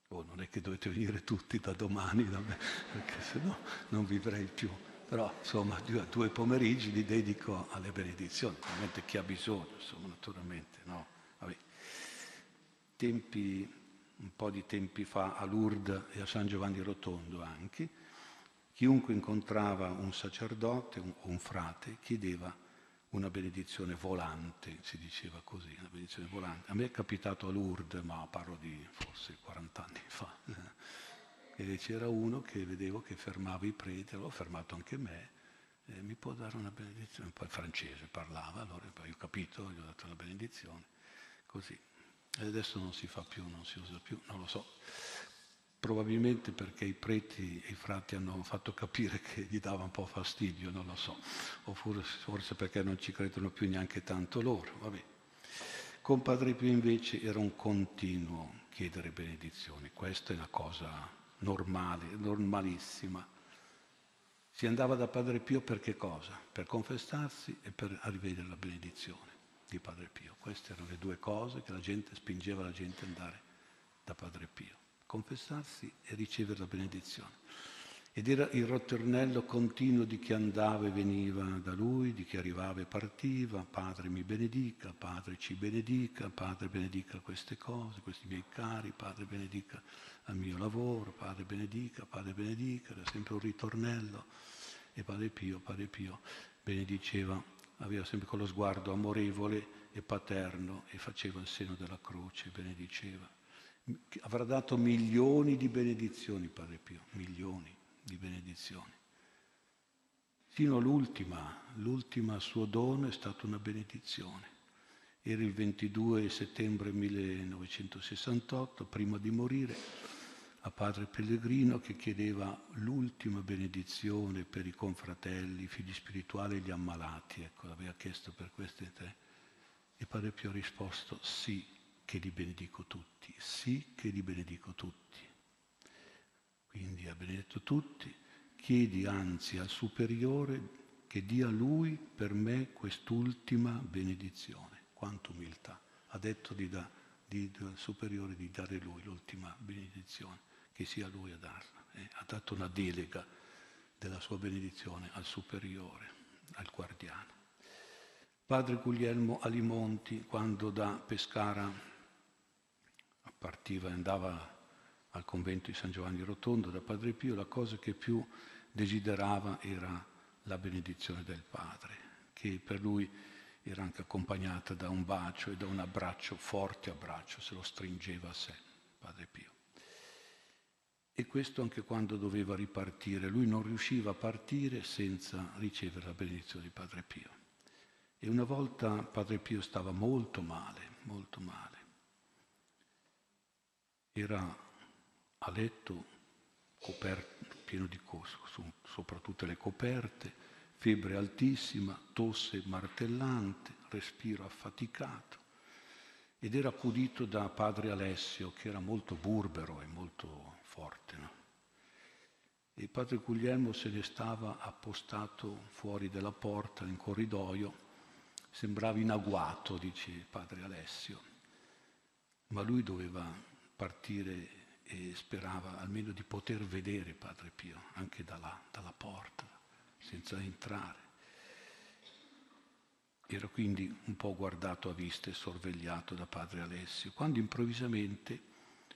Oh, non è che dovete venire tutti da domani da me, <laughs> perché sennò non vivrei più. Però, insomma, due pomeriggi li dedico alle benedizioni, ovviamente chi ha bisogno, insomma, naturalmente, no tempi, un po' di tempi fa a Lourdes e a San Giovanni Rotondo anche, chiunque incontrava un sacerdote o un frate chiedeva una benedizione volante, si diceva così, una benedizione volante. A me è capitato a Lourdes, ma parlo di forse 40 anni <laughs> fa, e c'era uno che vedevo che fermava i preti, l'ho fermato anche me, eh, mi può dare una benedizione? Poi francese parlava, allora poi ho capito, gli ho dato una benedizione, così. E adesso non si fa più, non si usa più, non lo so. Probabilmente perché i preti e i frati hanno fatto capire che gli dava un po' fastidio, non lo so, o forse perché non ci credono più neanche tanto loro. Vabbè. Con Padre Pio invece era un continuo chiedere benedizioni, questa è una cosa normale, normalissima. Si andava da Padre Pio per che cosa? Per confessarsi e per rivedere la benedizione di Padre Pio. Queste erano le due cose che la gente spingeva la gente ad andare da Padre Pio confessarsi e ricevere la benedizione. Ed era il ritornello continuo di chi andava e veniva da lui, di chi arrivava e partiva, Padre mi benedica, Padre ci benedica, Padre benedica queste cose, questi miei cari, Padre benedica il mio lavoro, Padre benedica, Padre benedica, era sempre un ritornello. E Padre Pio, Padre Pio benediceva, aveva sempre quello sguardo amorevole e paterno e faceva il seno della croce, benediceva avrà dato milioni di benedizioni, Padre Pio, milioni di benedizioni. Fino all'ultima, l'ultima suo dono è stata una benedizione. Era il 22 settembre 1968, prima di morire, a Padre Pellegrino che chiedeva l'ultima benedizione per i confratelli, i figli spirituali e gli ammalati. Ecco, l'aveva chiesto per queste tre. E Padre Pio ha risposto sì, che li benedico tutti, sì che li benedico tutti. Quindi ha benedetto tutti, chiedi anzi al Superiore che dia Lui per me quest'ultima benedizione. Quanta umiltà. Ha detto di da, di, al Superiore di dare Lui l'ultima benedizione, che sia Lui a darla. Eh? Ha dato una delega della sua benedizione al Superiore, al guardiano. Padre Guglielmo Alimonti, quando da Pescara partiva e andava al convento di San Giovanni Rotondo da Padre Pio, la cosa che più desiderava era la benedizione del Padre, che per lui era anche accompagnata da un bacio e da un abbraccio, forte abbraccio, se lo stringeva a sé, Padre Pio. E questo anche quando doveva ripartire, lui non riusciva a partire senza ricevere la benedizione di Padre Pio. E una volta Padre Pio stava molto male, molto male era a letto coperto, pieno di cose, sopra tutte le coperte, febbre altissima, tosse martellante, respiro affaticato ed era accudito da padre Alessio che era molto burbero e molto forte. No? E padre Guglielmo se ne stava appostato fuori della porta in corridoio, sembrava in agguato, dice padre Alessio, ma lui doveva partire e sperava almeno di poter vedere Padre Pio, anche dalla, dalla porta, senza entrare. Era quindi un po' guardato a vista e sorvegliato da Padre Alessio, quando improvvisamente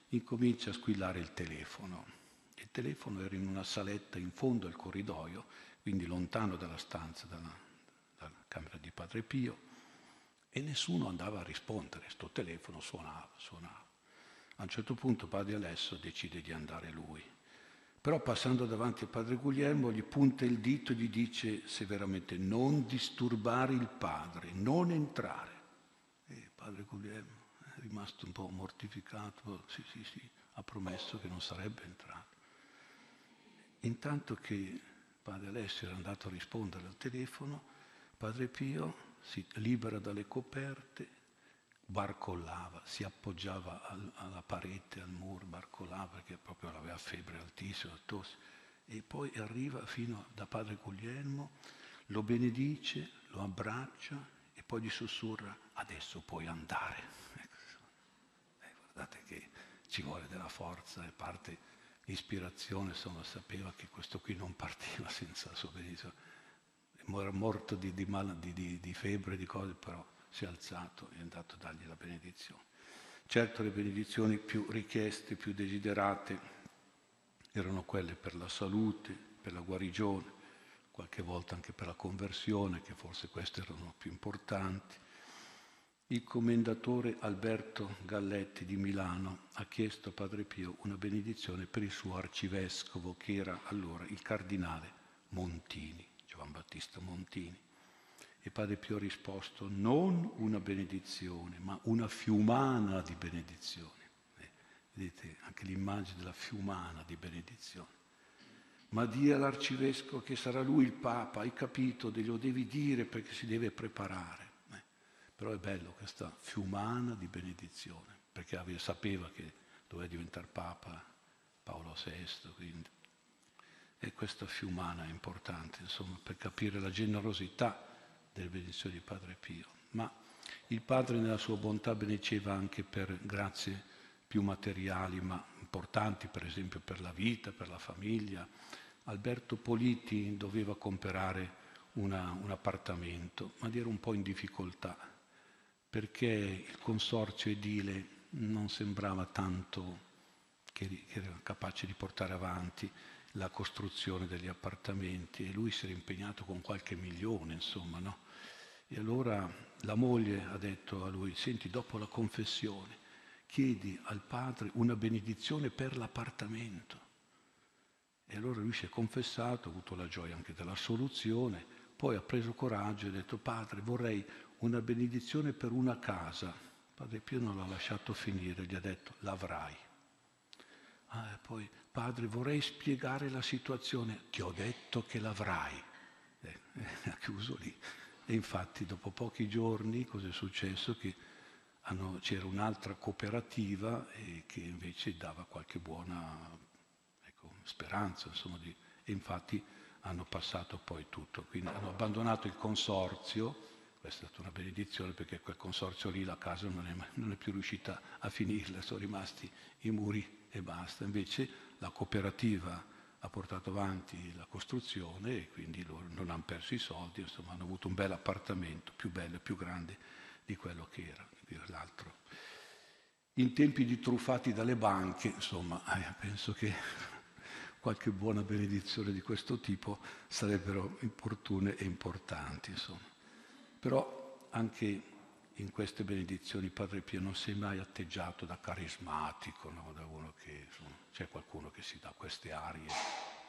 incomincia a squillare il telefono. Il telefono era in una saletta in fondo al corridoio, quindi lontano dalla stanza, dalla, dalla camera di Padre Pio, e nessuno andava a rispondere. Sto telefono suonava, suonava. A un certo punto padre Alesso decide di andare lui. Però passando davanti a padre Guglielmo gli punta il dito e gli dice severamente non disturbare il padre, non entrare. E padre Guglielmo è rimasto un po' mortificato, sì sì sì, ha promesso che non sarebbe entrato. Intanto che padre Alessio era andato a rispondere al telefono, padre Pio si libera dalle coperte barcollava, si appoggiava al, alla parete, al muro, barcollava perché proprio aveva febbre altissima, tosse. E poi arriva fino da padre Guglielmo, lo benedice, lo abbraccia e poi gli sussurra, adesso puoi andare. <laughs> Ecco. Eh, guardate che ci vuole della forza e parte l'ispirazione, insomma sapeva che questo qui non partiva <laughs> senza la sua benedizione. Era morto di, di, mal, di, di febbre, di cose, però si è alzato e è andato a dargli la benedizione. Certo le benedizioni più richieste, più desiderate erano quelle per la salute, per la guarigione, qualche volta anche per la conversione, che forse queste erano più importanti. Il commendatore Alberto Galletti di Milano ha chiesto a Padre Pio una benedizione per il suo arcivescovo, che era allora il cardinale Montini, Giovan Battista Montini. E Padre Pio ha risposto, non una benedizione, ma una fiumana di benedizioni. Eh, vedete anche l'immagine della fiumana di benedizione. Ma di all'arcivescovo che sarà lui il Papa, hai capito, lo devi dire perché si deve preparare. Eh. Però è bello questa fiumana di benedizione, perché sapeva che doveva diventare Papa Paolo VI, quindi. E questa fiumana è importante, insomma, per capire la generosità delle benedizioni di Padre Pio. Ma il Padre nella sua bontà benediceva anche per grazie più materiali, ma importanti, per esempio per la vita, per la famiglia. Alberto Politi doveva comprare una, un appartamento, ma era un po' in difficoltà, perché il consorzio edile non sembrava tanto che, che era capace di portare avanti la costruzione degli appartamenti e lui si era impegnato con qualche milione, insomma, no? E allora la moglie ha detto a lui, senti, dopo la confessione, chiedi al padre una benedizione per l'appartamento. E allora lui si è confessato, ha avuto la gioia anche della soluzione, poi ha preso coraggio e ha detto, padre, vorrei una benedizione per una casa. Padre Pio non l'ha lasciato finire, gli ha detto, l'avrai. Ah, poi, padre, vorrei spiegare la situazione, ti ho detto che l'avrai. Eh, <laughs> ha chiuso lì. E infatti dopo pochi giorni cosa è successo? Che hanno, c'era un'altra cooperativa eh, che invece dava qualche buona ecco, speranza, insomma, di, e infatti hanno passato poi tutto. Quindi hanno abbandonato il consorzio, questa è stata una benedizione perché quel consorzio lì la casa non è, non è più riuscita a finirla, sono rimasti i muri e basta. Invece la cooperativa ha portato avanti la costruzione e quindi non hanno perso i soldi, insomma hanno avuto un bel appartamento, più bello e più grande di quello che era l'altro. In tempi di truffati dalle banche, insomma, eh, penso che <laughs> qualche buona benedizione di questo tipo sarebbero opportune e importanti. Insomma. Però anche in queste benedizioni Padre Pio non è mai atteggiato da carismatico, no? da uno che insomma, c'è qualcuno che si dà queste arie,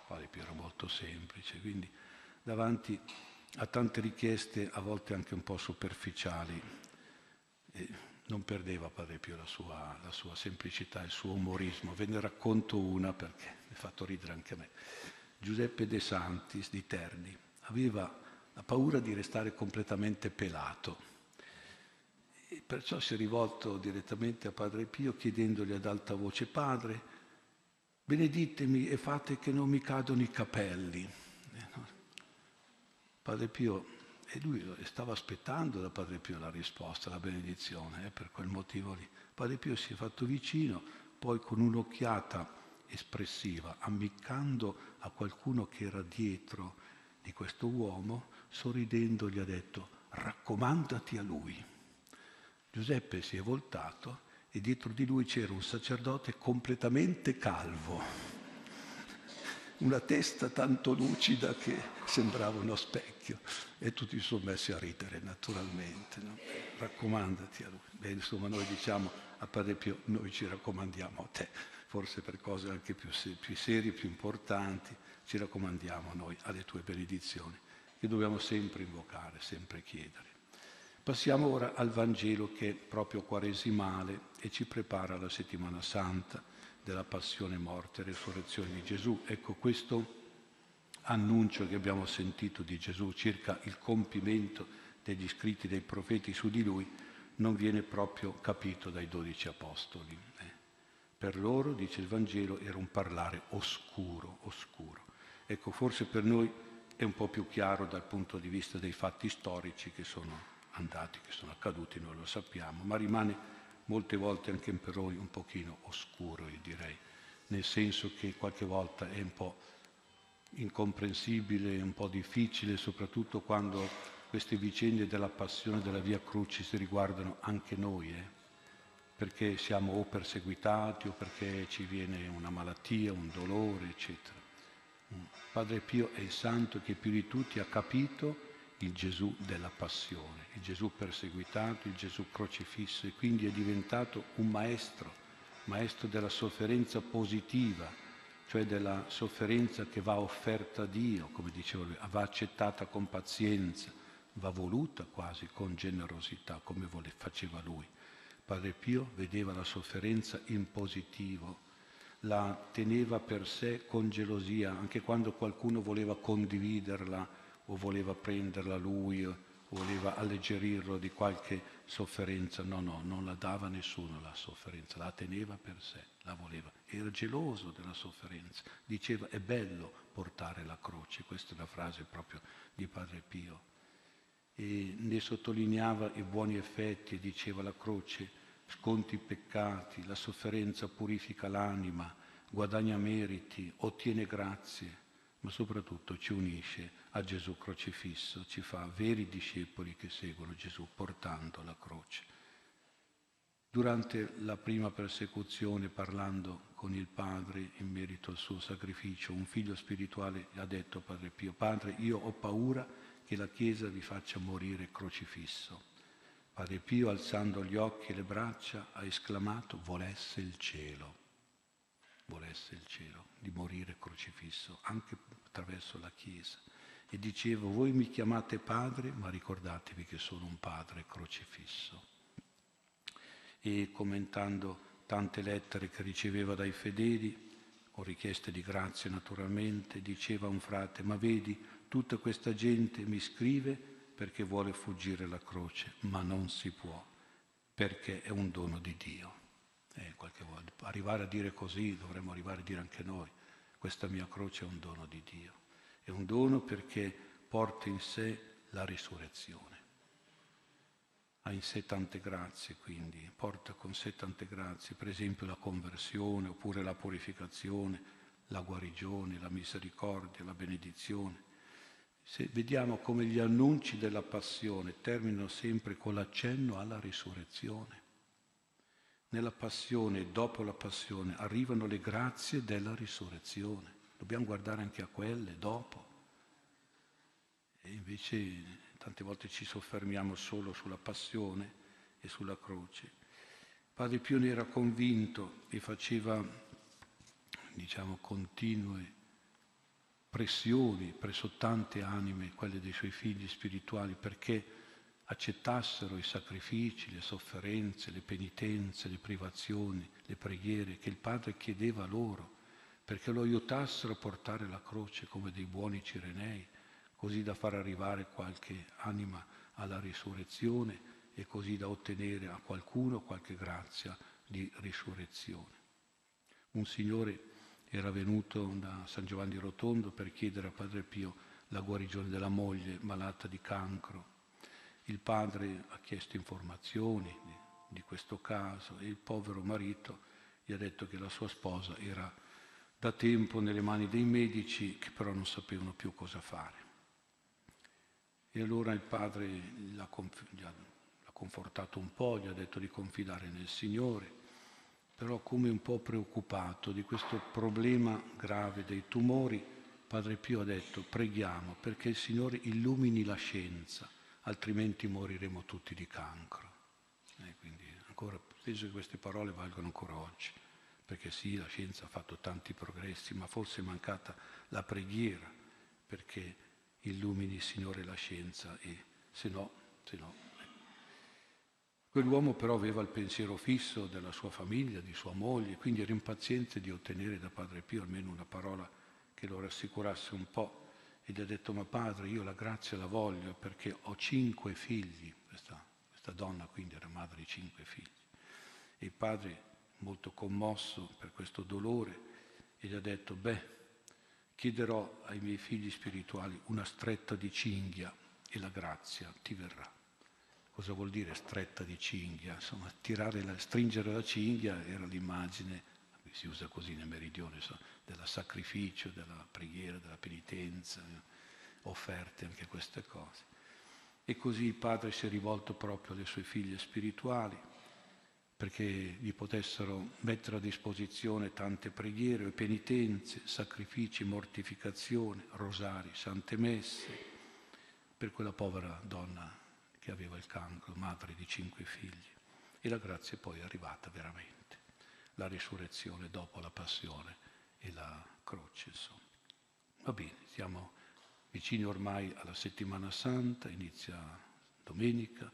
Padre Pio era molto semplice, quindi davanti a tante richieste, a volte anche un po' superficiali, eh, non perdeva Padre Pio la sua, la sua semplicità, il suo umorismo. Ve ne racconto una perché mi ha fatto ridere anche a me. Giuseppe De Santis di Terni aveva la paura di restare completamente pelato perciò si è rivolto direttamente a Padre Pio chiedendogli ad alta voce, Padre, beneditemi e fate che non mi cadono i capelli. Eh, Padre Pio, e lui stava aspettando da Padre Pio la risposta, la benedizione, eh, per quel motivo lì. Padre Pio si è fatto vicino, poi con un'occhiata espressiva, ammiccando a qualcuno che era dietro di questo uomo, sorridendo gli ha detto, raccomandati a lui. Giuseppe si è voltato e dietro di lui c'era un sacerdote completamente calvo, una testa tanto lucida che sembrava uno specchio e tutti sono messi a ridere naturalmente. No? Raccomandati a lui. Beh, insomma, noi diciamo a Padre Pio, noi ci raccomandiamo a te, forse per cose anche più, più serie, più importanti, ci raccomandiamo noi alle tue benedizioni, che dobbiamo sempre invocare, sempre chiedere. Passiamo ora al Vangelo che è proprio quaresimale e ci prepara la settimana santa della passione, morte e resurrezione di Gesù. Ecco questo annuncio che abbiamo sentito di Gesù circa il compimento degli scritti dei profeti su di lui non viene proprio capito dai dodici apostoli. Eh. Per loro, dice il Vangelo, era un parlare oscuro, oscuro. Ecco, forse per noi è un po' più chiaro dal punto di vista dei fatti storici che sono andati, che sono accaduti, noi lo sappiamo, ma rimane molte volte anche per noi un pochino oscuro, io direi, nel senso che qualche volta è un po' incomprensibile, un po' difficile, soprattutto quando queste vicende della passione della Via Crucis riguardano anche noi, eh? perché siamo o perseguitati o perché ci viene una malattia, un dolore, eccetera. Mm. Padre Pio è il santo che più di tutti ha capito il Gesù della passione, il Gesù perseguitato, il Gesù crocifisso e quindi è diventato un maestro, maestro della sofferenza positiva, cioè della sofferenza che va offerta a Dio, come diceva lui, va accettata con pazienza, va voluta quasi con generosità, come faceva lui. Padre Pio vedeva la sofferenza in positivo, la teneva per sé con gelosia, anche quando qualcuno voleva condividerla o voleva prenderla lui o voleva alleggerirlo di qualche sofferenza. No, no, non la dava nessuno la sofferenza, la teneva per sé, la voleva. Era geloso della sofferenza. Diceva è bello portare la croce, questa è la frase proprio di Padre Pio. E ne sottolineava i buoni effetti diceva la croce sconti i peccati, la sofferenza purifica l'anima, guadagna meriti, ottiene grazie, ma soprattutto ci unisce a Gesù crocifisso, ci fa veri discepoli che seguono Gesù portando la croce. Durante la prima persecuzione, parlando con il Padre in merito al suo sacrificio, un figlio spirituale ha detto a Padre Pio, Padre, io ho paura che la Chiesa vi faccia morire crocifisso. Padre Pio, alzando gli occhi e le braccia, ha esclamato, volesse il cielo, volesse il cielo, di morire crocifisso, anche attraverso la Chiesa. E dicevo, voi mi chiamate padre, ma ricordatevi che sono un padre crocifisso. E commentando tante lettere che riceveva dai fedeli, o richieste di grazia naturalmente, diceva un frate, ma vedi, tutta questa gente mi scrive perché vuole fuggire la croce, ma non si può, perché è un dono di Dio. Eh, volta, arrivare a dire così dovremmo arrivare a dire anche noi, questa mia croce è un dono di Dio. È un dono perché porta in sé la risurrezione. Ha in sé tante grazie, quindi porta con sé tante grazie, per esempio la conversione, oppure la purificazione, la guarigione, la misericordia, la benedizione. Se vediamo come gli annunci della passione terminano sempre con l'accenno alla risurrezione. Nella passione e dopo la passione arrivano le grazie della risurrezione. Dobbiamo guardare anche a quelle dopo. E invece tante volte ci soffermiamo solo sulla passione e sulla croce. Padre Pio ne era convinto e faceva, diciamo, continue pressioni presso tante anime, quelle dei suoi figli spirituali, perché accettassero i sacrifici, le sofferenze, le penitenze, le privazioni, le preghiere che il Padre chiedeva loro, perché lo aiutassero a portare la croce come dei buoni cirenei, così da far arrivare qualche anima alla risurrezione e così da ottenere a qualcuno qualche grazia di risurrezione. Un Signore era venuto da San Giovanni Rotondo per chiedere a Padre Pio la guarigione della moglie malata di cancro. Il padre ha chiesto informazioni di, questo caso e il povero marito gli ha detto che la sua sposa era da tempo nelle mani dei medici che però non sapevano più cosa fare. E allora il padre l'ha, conf- l'ha confortato un po', gli ha detto di confidare nel Signore però come un po' preoccupato di questo problema grave dei tumori, Padre Pio ha detto preghiamo perché il Signore illumini la scienza, altrimenti moriremo tutti di cancro. E quindi ancora, penso che queste parole valgono ancora oggi, perché sì, la scienza ha fatto tanti progressi, ma forse è mancata la preghiera perché illumini il Signore la scienza e se no, se no Quell'uomo però aveva il pensiero fisso della sua famiglia, di sua moglie, quindi era impaziente di ottenere da Padre Pio almeno una parola che lo rassicurasse un po'. E gli ha detto, ma padre, io la grazia la voglio perché ho cinque figli. Questa, questa donna quindi era madre di cinque figli. E il padre, molto commosso per questo dolore, gli ha detto, beh, chiederò ai miei figli spirituali una stretta di cinghia e la grazia ti verrà. Cosa vuol dire stretta di cinghia? Insomma, la, stringere la cinghia era l'immagine, si usa così nel meridione, insomma, del sacrificio, della preghiera, della penitenza, offerte anche queste cose. E così il padre si è rivolto proprio alle sue figlie spirituali perché gli potessero mettere a disposizione tante preghiere, penitenze, sacrifici, mortificazione, rosari, sante messe, per quella povera donna che aveva il cancro, madre di cinque figli. E la grazia poi è arrivata veramente, la risurrezione dopo la passione e la croce. Insomma. Va bene, siamo vicini ormai alla settimana santa, inizia domenica,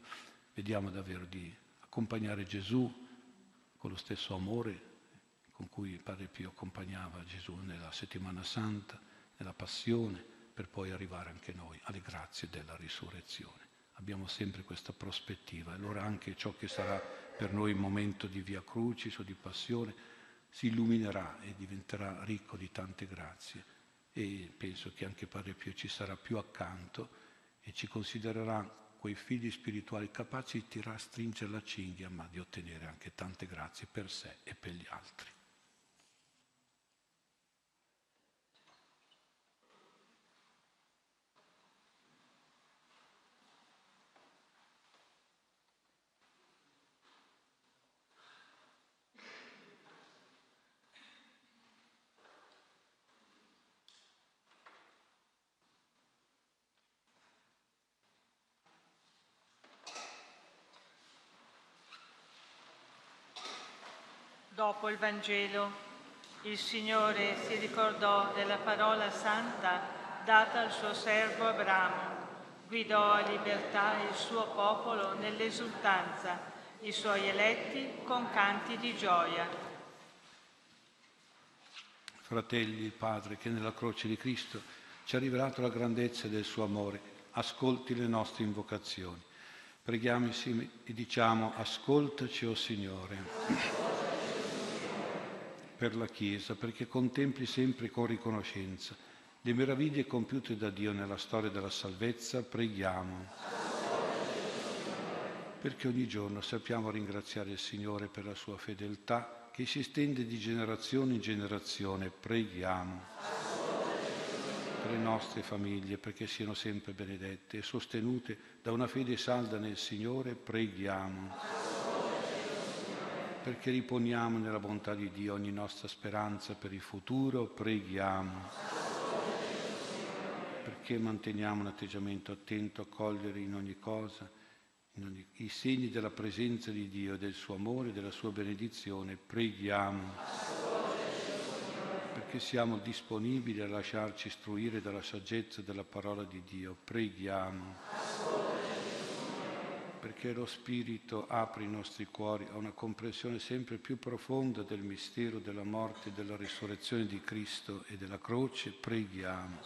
vediamo davvero di accompagnare Gesù con lo stesso amore con cui il Padre Pio accompagnava Gesù nella settimana santa, nella passione, per poi arrivare anche noi alle grazie della risurrezione. Abbiamo sempre questa prospettiva, allora anche ciò che sarà per noi un momento di via crucis o di passione si illuminerà e diventerà ricco di tante grazie e penso che anche Padre Pio ci sarà più accanto e ci considererà quei figli spirituali capaci di tirare, stringere la cinghia, ma di ottenere anche tante grazie per sé e per gli altri. Dopo il Vangelo, il Signore si ricordò della parola santa data al suo servo Abramo. Guidò a libertà il suo popolo nell'esultanza, i suoi eletti con canti di gioia. Fratelli, il Padre, che nella croce di Cristo ci ha rivelato la grandezza del suo amore, ascolti le nostre invocazioni. Preghiamo insieme e diciamo, ascoltaci, o oh Signore per la Chiesa, perché contempli sempre con riconoscenza le meraviglie compiute da Dio nella storia della salvezza, preghiamo. Perché ogni giorno sappiamo ringraziare il Signore per la sua fedeltà che si estende di generazione in generazione, preghiamo. Per le nostre famiglie, perché siano sempre benedette e sostenute da una fede salda nel Signore, preghiamo perché riponiamo nella bontà di Dio ogni nostra speranza per il futuro, preghiamo. Perché manteniamo un atteggiamento attento a cogliere in ogni cosa in ogni, i segni della presenza di Dio, del suo amore, della sua benedizione, preghiamo. Perché siamo disponibili a lasciarci istruire dalla saggezza della parola di Dio, preghiamo perché lo Spirito apre i nostri cuori a una comprensione sempre più profonda del mistero della morte e della risurrezione di Cristo e della croce, preghiamo.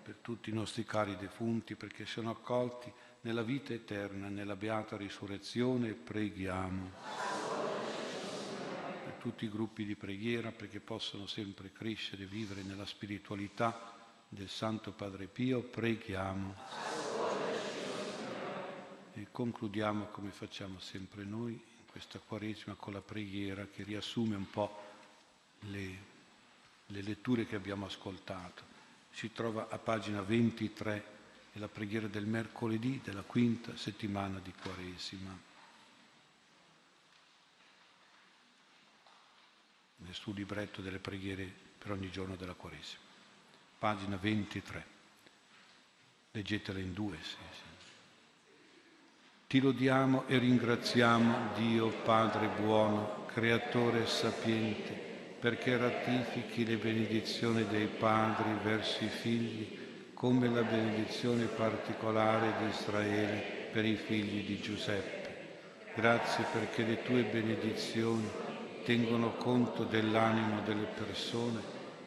Per tutti i nostri cari defunti, perché siano accolti nella vita eterna, nella beata risurrezione, preghiamo. Per tutti i gruppi di preghiera, perché possano sempre crescere e vivere nella spiritualità del Santo Padre Pio, preghiamo. E concludiamo come facciamo sempre noi in questa Quaresima con la preghiera che riassume un po' le, le letture che abbiamo ascoltato. Si trova a pagina 23 è la preghiera del mercoledì della quinta settimana di Quaresima. Nel suo libretto delle preghiere per ogni giorno della Quaresima. Pagina 23. Leggetela in due, sì, sì. Ti lodiamo e ringraziamo, Dio Padre buono, Creatore sapiente, perché ratifichi le benedizioni dei padri verso i figli, come la benedizione particolare di Israele per i figli di Giuseppe. Grazie perché le tue benedizioni tengono conto dell'animo delle persone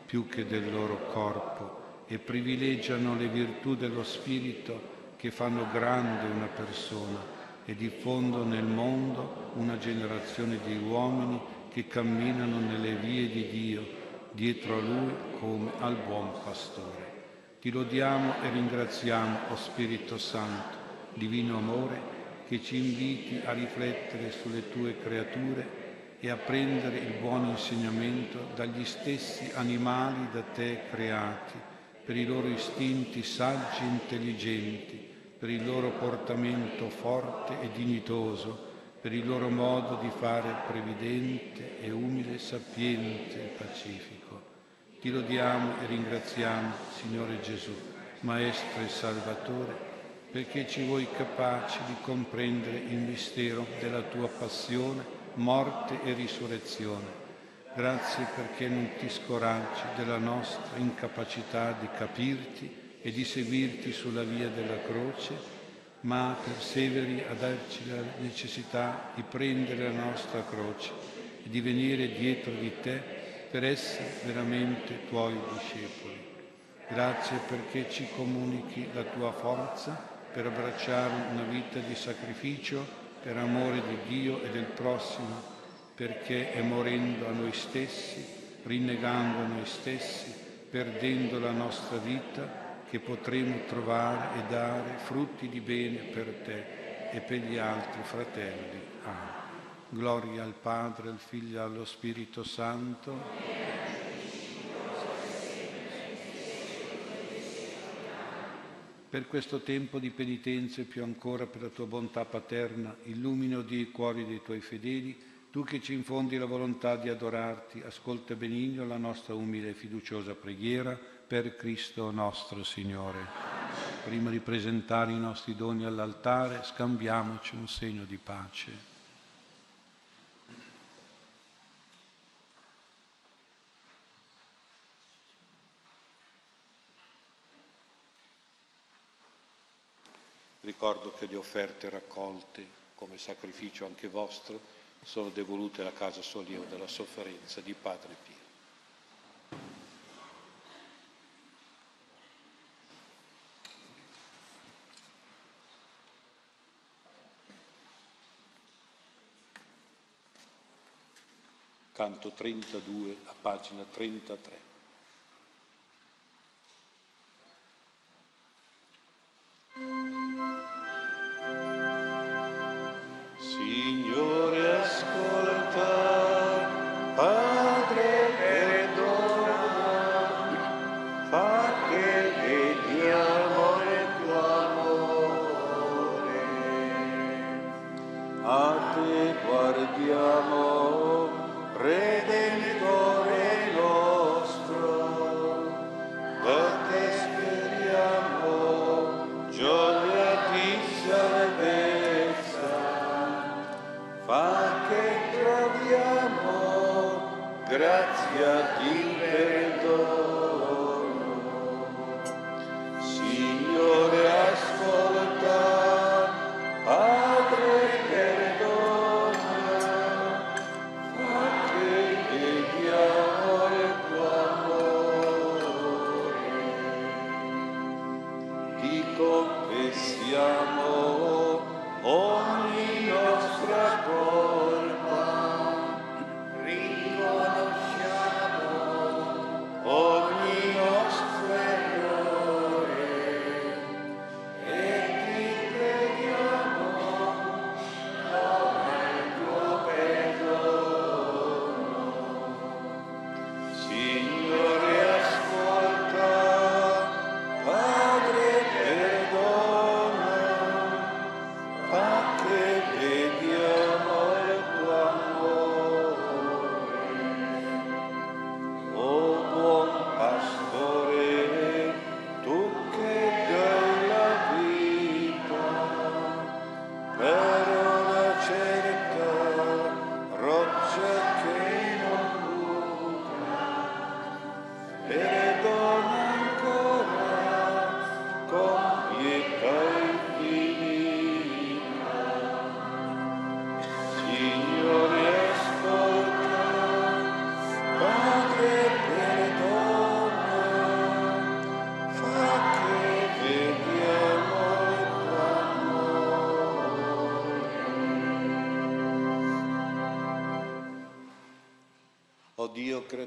più che del loro corpo e privilegiano le virtù dello Spirito che fanno grande una persona e diffondono nel mondo una generazione di uomini che camminano nelle vie di Dio dietro a Lui come al buon pastore. Ti lodiamo e ringraziamo, o Spirito Santo, divino amore, che ci inviti a riflettere sulle tue creature e a prendere il buon insegnamento dagli stessi animali da te creati, per i loro istinti saggi e intelligenti, per il loro portamento forte e dignitoso, per il loro modo di fare previdente e umile, sapiente e pacifico. Ti lodiamo e ringraziamo, Signore Gesù, Maestro e Salvatore, perché ci vuoi capaci di comprendere il mistero della tua passione, morte e risurrezione. Grazie perché non ti scoraggi della nostra incapacità di capirti e di seguirti sulla via della croce, ma perseveri a darci la necessità di prendere la nostra croce e di venire dietro di te per essere veramente tuoi discepoli. Grazie perché ci comunichi la tua forza per abbracciare una vita di sacrificio per amore di Dio e del prossimo, perché è morendo a noi stessi, rinnegando noi stessi, perdendo la nostra vita, che potremo trovare e dare frutti di bene per te e per gli altri fratelli. Amen. Gloria al Padre, al Figlio e allo Spirito Santo. Per questo tempo di penitenza e più ancora per la tua bontà paterna, illumino i cuori dei tuoi fedeli, tu che ci infondi la volontà di adorarti, ascolta benigno la nostra umile e fiduciosa preghiera per Cristo nostro Signore. Prima di presentare i nostri doni all'altare, scambiamoci un segno di pace. Ricordo che le offerte raccolte come sacrificio anche vostro sono devolute alla casa sollievo della sofferenza di Padre Pio. Canto 32, a pagina 33.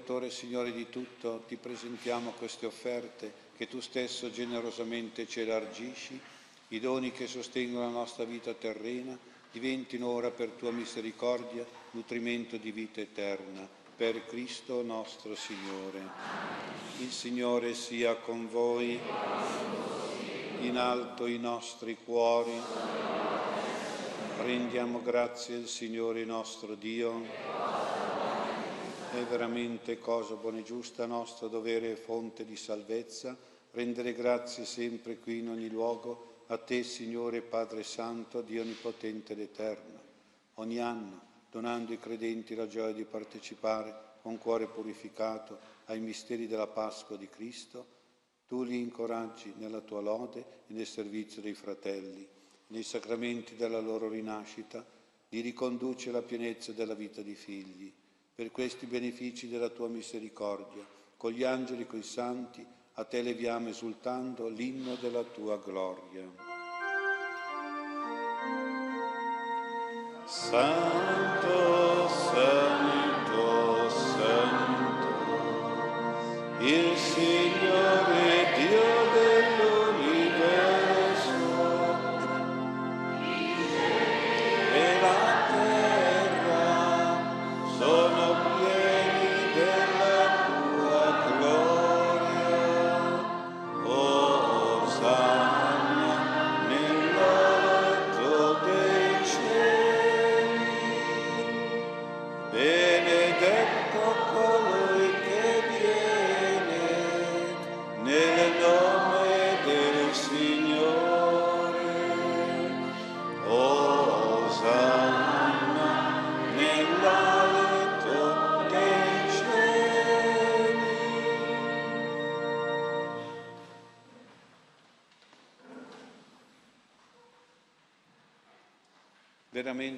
Creatore e Signore di tutto, ti presentiamo queste offerte che tu stesso generosamente ci elargisci, i doni che sostengono la nostra vita terrena, diventino ora per tua misericordia nutrimento di vita eterna, per Cristo nostro Signore. Il Signore sia con voi, in alto i nostri cuori. Rendiamo grazie al Signore nostro Dio è veramente cosa buona e giusta, nostro dovere e fonte di salvezza, rendere grazie sempre qui in ogni luogo a te, Signore Padre Santo, Dio Onnipotente ed Eterno, ogni anno donando ai credenti la gioia di partecipare con cuore purificato ai misteri della Pasqua di Cristo, tu li incoraggi nella tua lode e nel servizio dei fratelli nei sacramenti della loro rinascita, li riconduce alla pienezza della vita di figli. Per questi benefici della tua misericordia, con gli angeli e coi santi, a te leviamo esultando l'inno della tua gloria. Santo, Santo,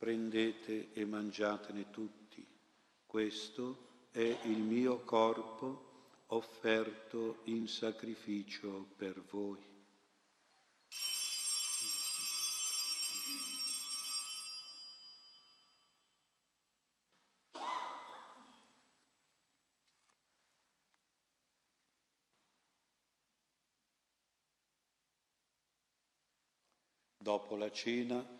prendete e mangiatene tutti. Questo è il mio corpo offerto in sacrificio per voi. Dopo la cena,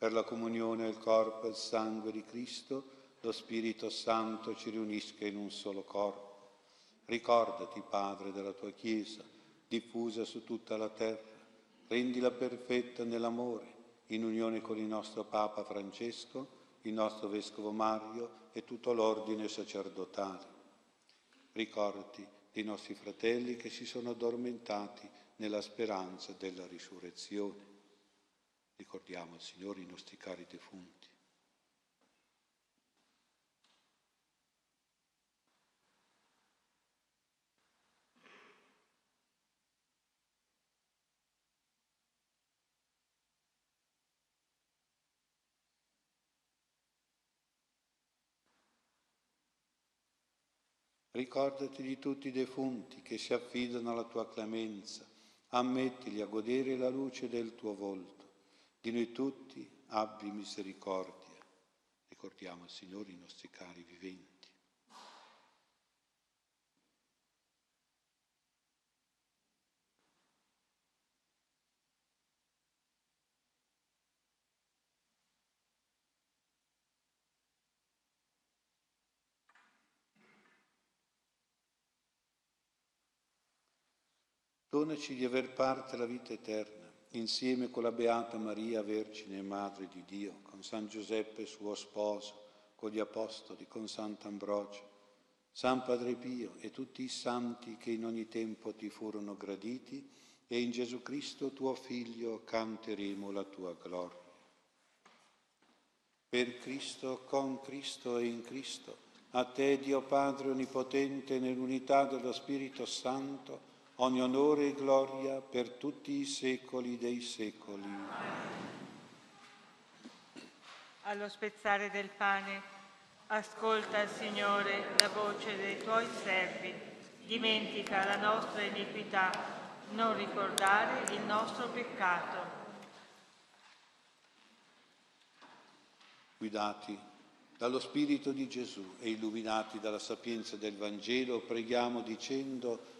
per la comunione al corpo e al sangue di Cristo, lo Spirito Santo ci riunisca in un solo corpo. Ricordati, Padre, della tua Chiesa, diffusa su tutta la terra, rendila perfetta nell'amore, in unione con il nostro Papa Francesco, il nostro Vescovo Mario e tutto l'ordine sacerdotale. Ricordati dei nostri fratelli che si sono addormentati nella speranza della risurrezione. Ricordiamo Signore i nostri cari defunti. Ricordati di tutti i defunti che si affidano alla tua clemenza, ammettili a godere la luce del tuo volto. Di noi tutti abbi misericordia. Ricordiamo Signore i nostri cari viventi. Donaci di aver parte alla vita eterna, insieme con la Beata Maria, Vergine e Madre di Dio, con San Giuseppe suo sposo, con gli Apostoli, con Sant'Ambrogio, San Padre Pio e tutti i santi che in ogni tempo ti furono graditi, e in Gesù Cristo tuo Figlio canteremo la tua gloria. Per Cristo, con Cristo e in Cristo, a te Dio Padre Onnipotente, nell'unità dello Spirito Santo, ogni onore e gloria per tutti i secoli dei secoli. Allo spezzare del pane, ascolta, Signore, la voce dei tuoi servi, dimentica la nostra iniquità non ricordare il nostro peccato. Guidati dallo Spirito di Gesù e illuminati dalla sapienza del Vangelo, preghiamo dicendo,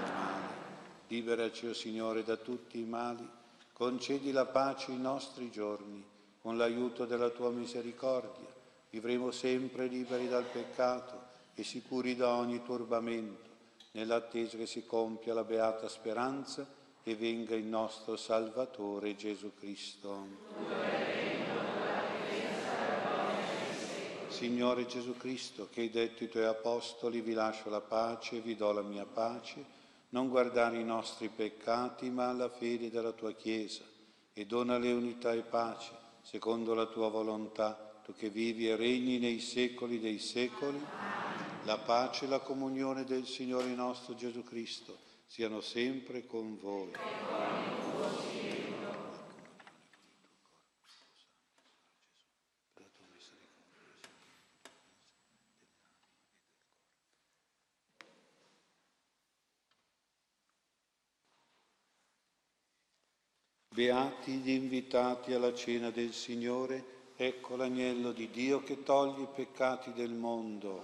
Liberaci, o oh Signore, da tutti i mali, concedi la pace ai nostri giorni, con l'aiuto della tua misericordia. Vivremo sempre liberi dal peccato e sicuri da ogni turbamento, nell'attesa che si compia la beata speranza e venga il nostro Salvatore Gesù Cristo. Signore Gesù Cristo, che hai detto ai tuoi apostoli, vi lascio la pace, vi do la mia pace, non guardare i nostri peccati, ma la fede della tua Chiesa, e donale unità e pace, secondo la tua volontà, tu che vivi e regni nei secoli dei secoli. La pace e la comunione del Signore nostro Gesù Cristo siano sempre con voi. Beati gli invitati alla cena del Signore, ecco l'agnello di Dio che toglie i peccati del mondo.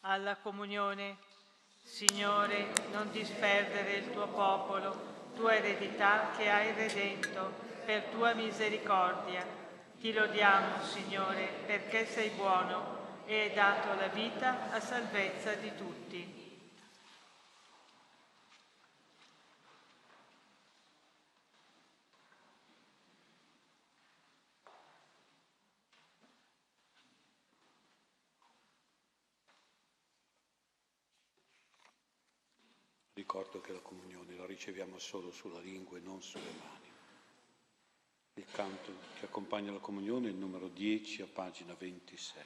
alla comunione. Signore, non disperdere il tuo popolo, tua eredità che hai redento per tua misericordia. Ti lodiamo, Signore, perché sei buono e hai dato la vita a salvezza di tutti. Ricordo che la comunione la riceviamo solo sulla lingua e non sulle mani. Il canto che accompagna la comunione il numero 10 a pagina 26.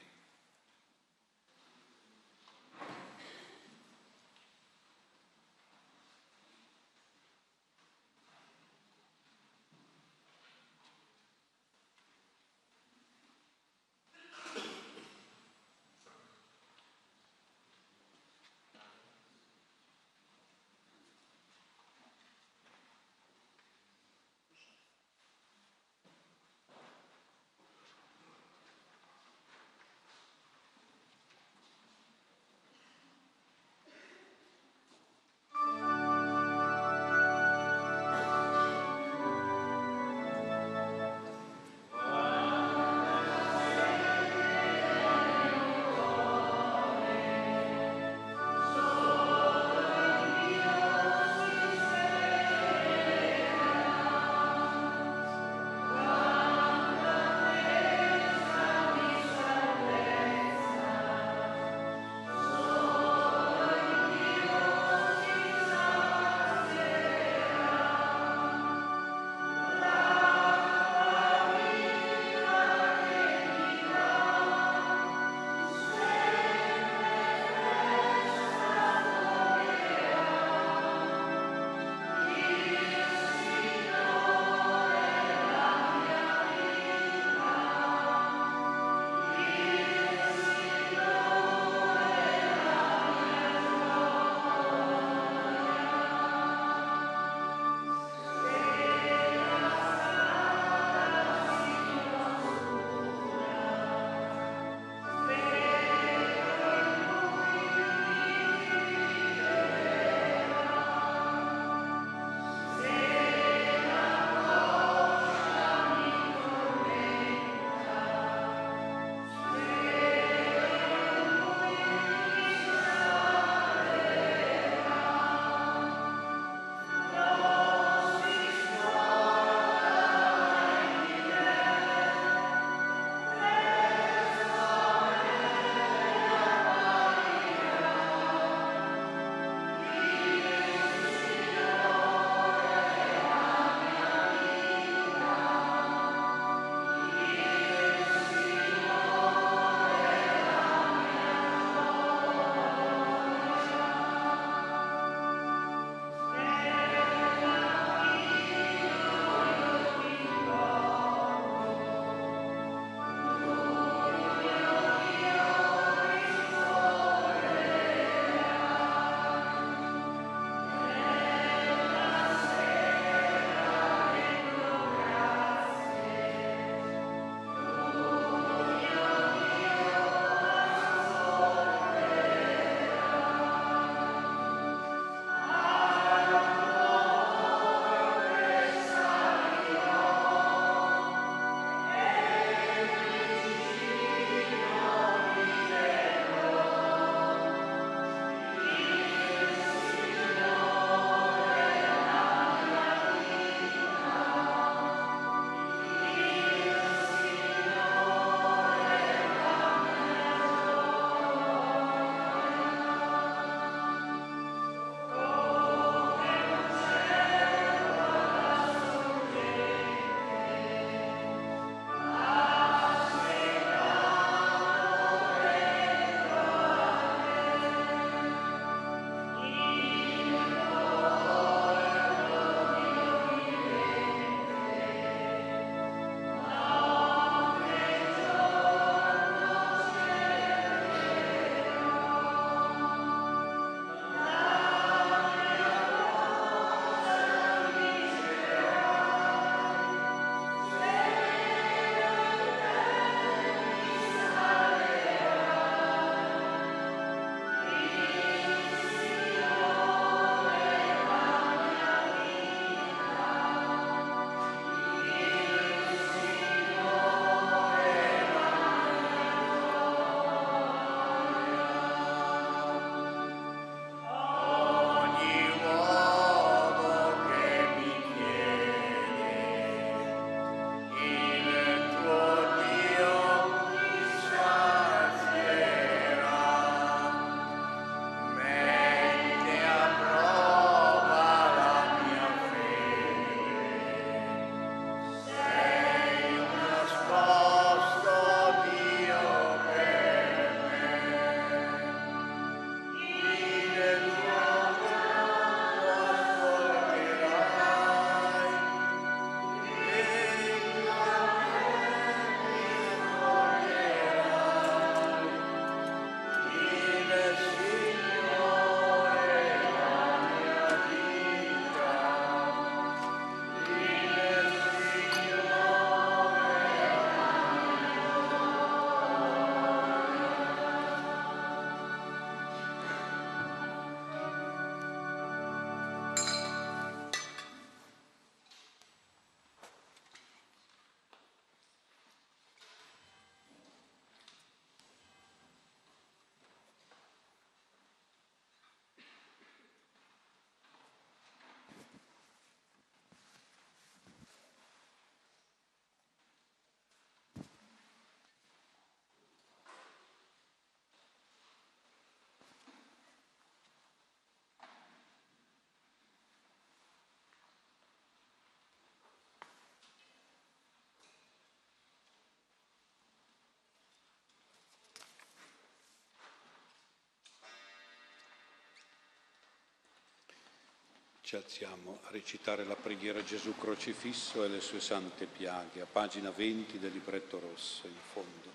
Ci alziamo a recitare la preghiera Gesù crocifisso e le sue sante piaghe, a pagina 20 del libretto rosso, in fondo.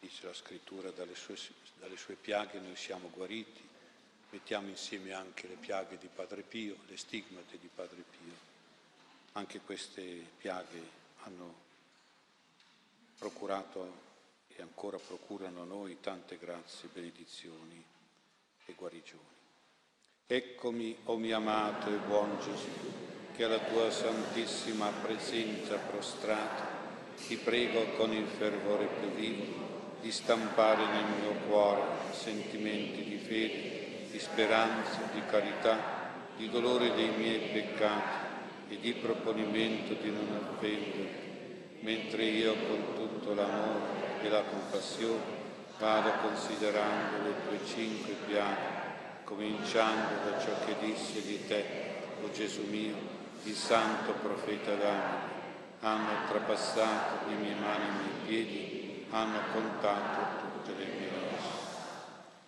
Dice la scrittura, dalle sue, dalle sue piaghe noi siamo guariti, mettiamo insieme anche le piaghe di Padre Pio, le stigmate di Padre Pio. Anche queste piaghe hanno procurato e ancora procurano a noi tante grazie, benedizioni e guarigioni. Eccomi, o oh mio amato e buon Gesù, che alla tua santissima presenza prostrato ti prego con il fervore più vivo di stampare nel mio cuore sentimenti di fede, di speranza, di carità, di dolore dei miei peccati e di proponimento di non offenderti mentre io con tutto l'amore e la compassione vado considerando le tue cinque piaghe, cominciando da ciò che disse di te, o Gesù mio, il santo profeta d'anima, hanno trapassato le mie mani e i miei piedi, hanno contato tutte le mie ossa.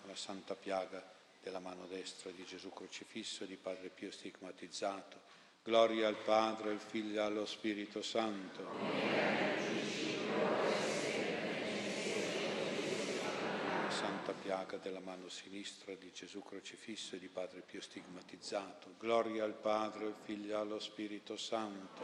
La santa piaga della mano destra di Gesù crocifisso e di Padre Pio stigmatizzato, Gloria al Padre, al Figlio e allo Spirito Santo. Santa piaga della mano sinistra di Gesù crocifisso e di Padre Pio stigmatizzato. Gloria al Padre, al Figlio e allo Spirito Santo.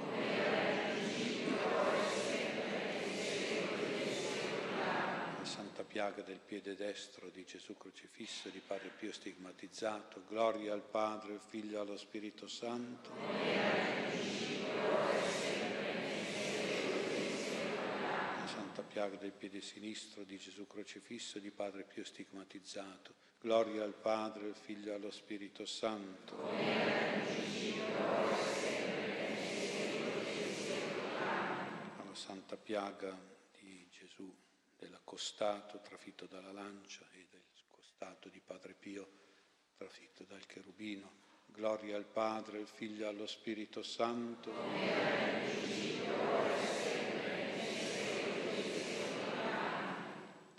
Santa piaga del piede destro di Gesù crocifisso di Padre Pio stigmatizzato. Gloria al Padre, al Figlio e allo Spirito Santo. La santa piaga del piede sinistro di Gesù crocifisso di Padre Pio stigmatizzato. Gloria al Padre, al Figlio e allo Spirito Santo. La santa piaga del costato trafitto dalla lancia e del costato di Padre Pio trafitto dal cherubino. Gloria al Padre, al Figlio e allo Spirito Santo.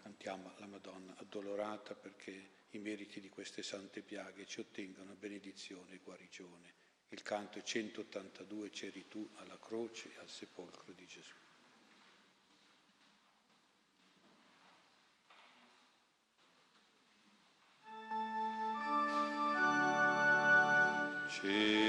Cantiamo la Madonna addolorata perché i meriti di queste sante piaghe ci ottengano benedizione e guarigione. Il canto è 182, c'eri tu alla croce e al sepolcro di Gesù. C'eri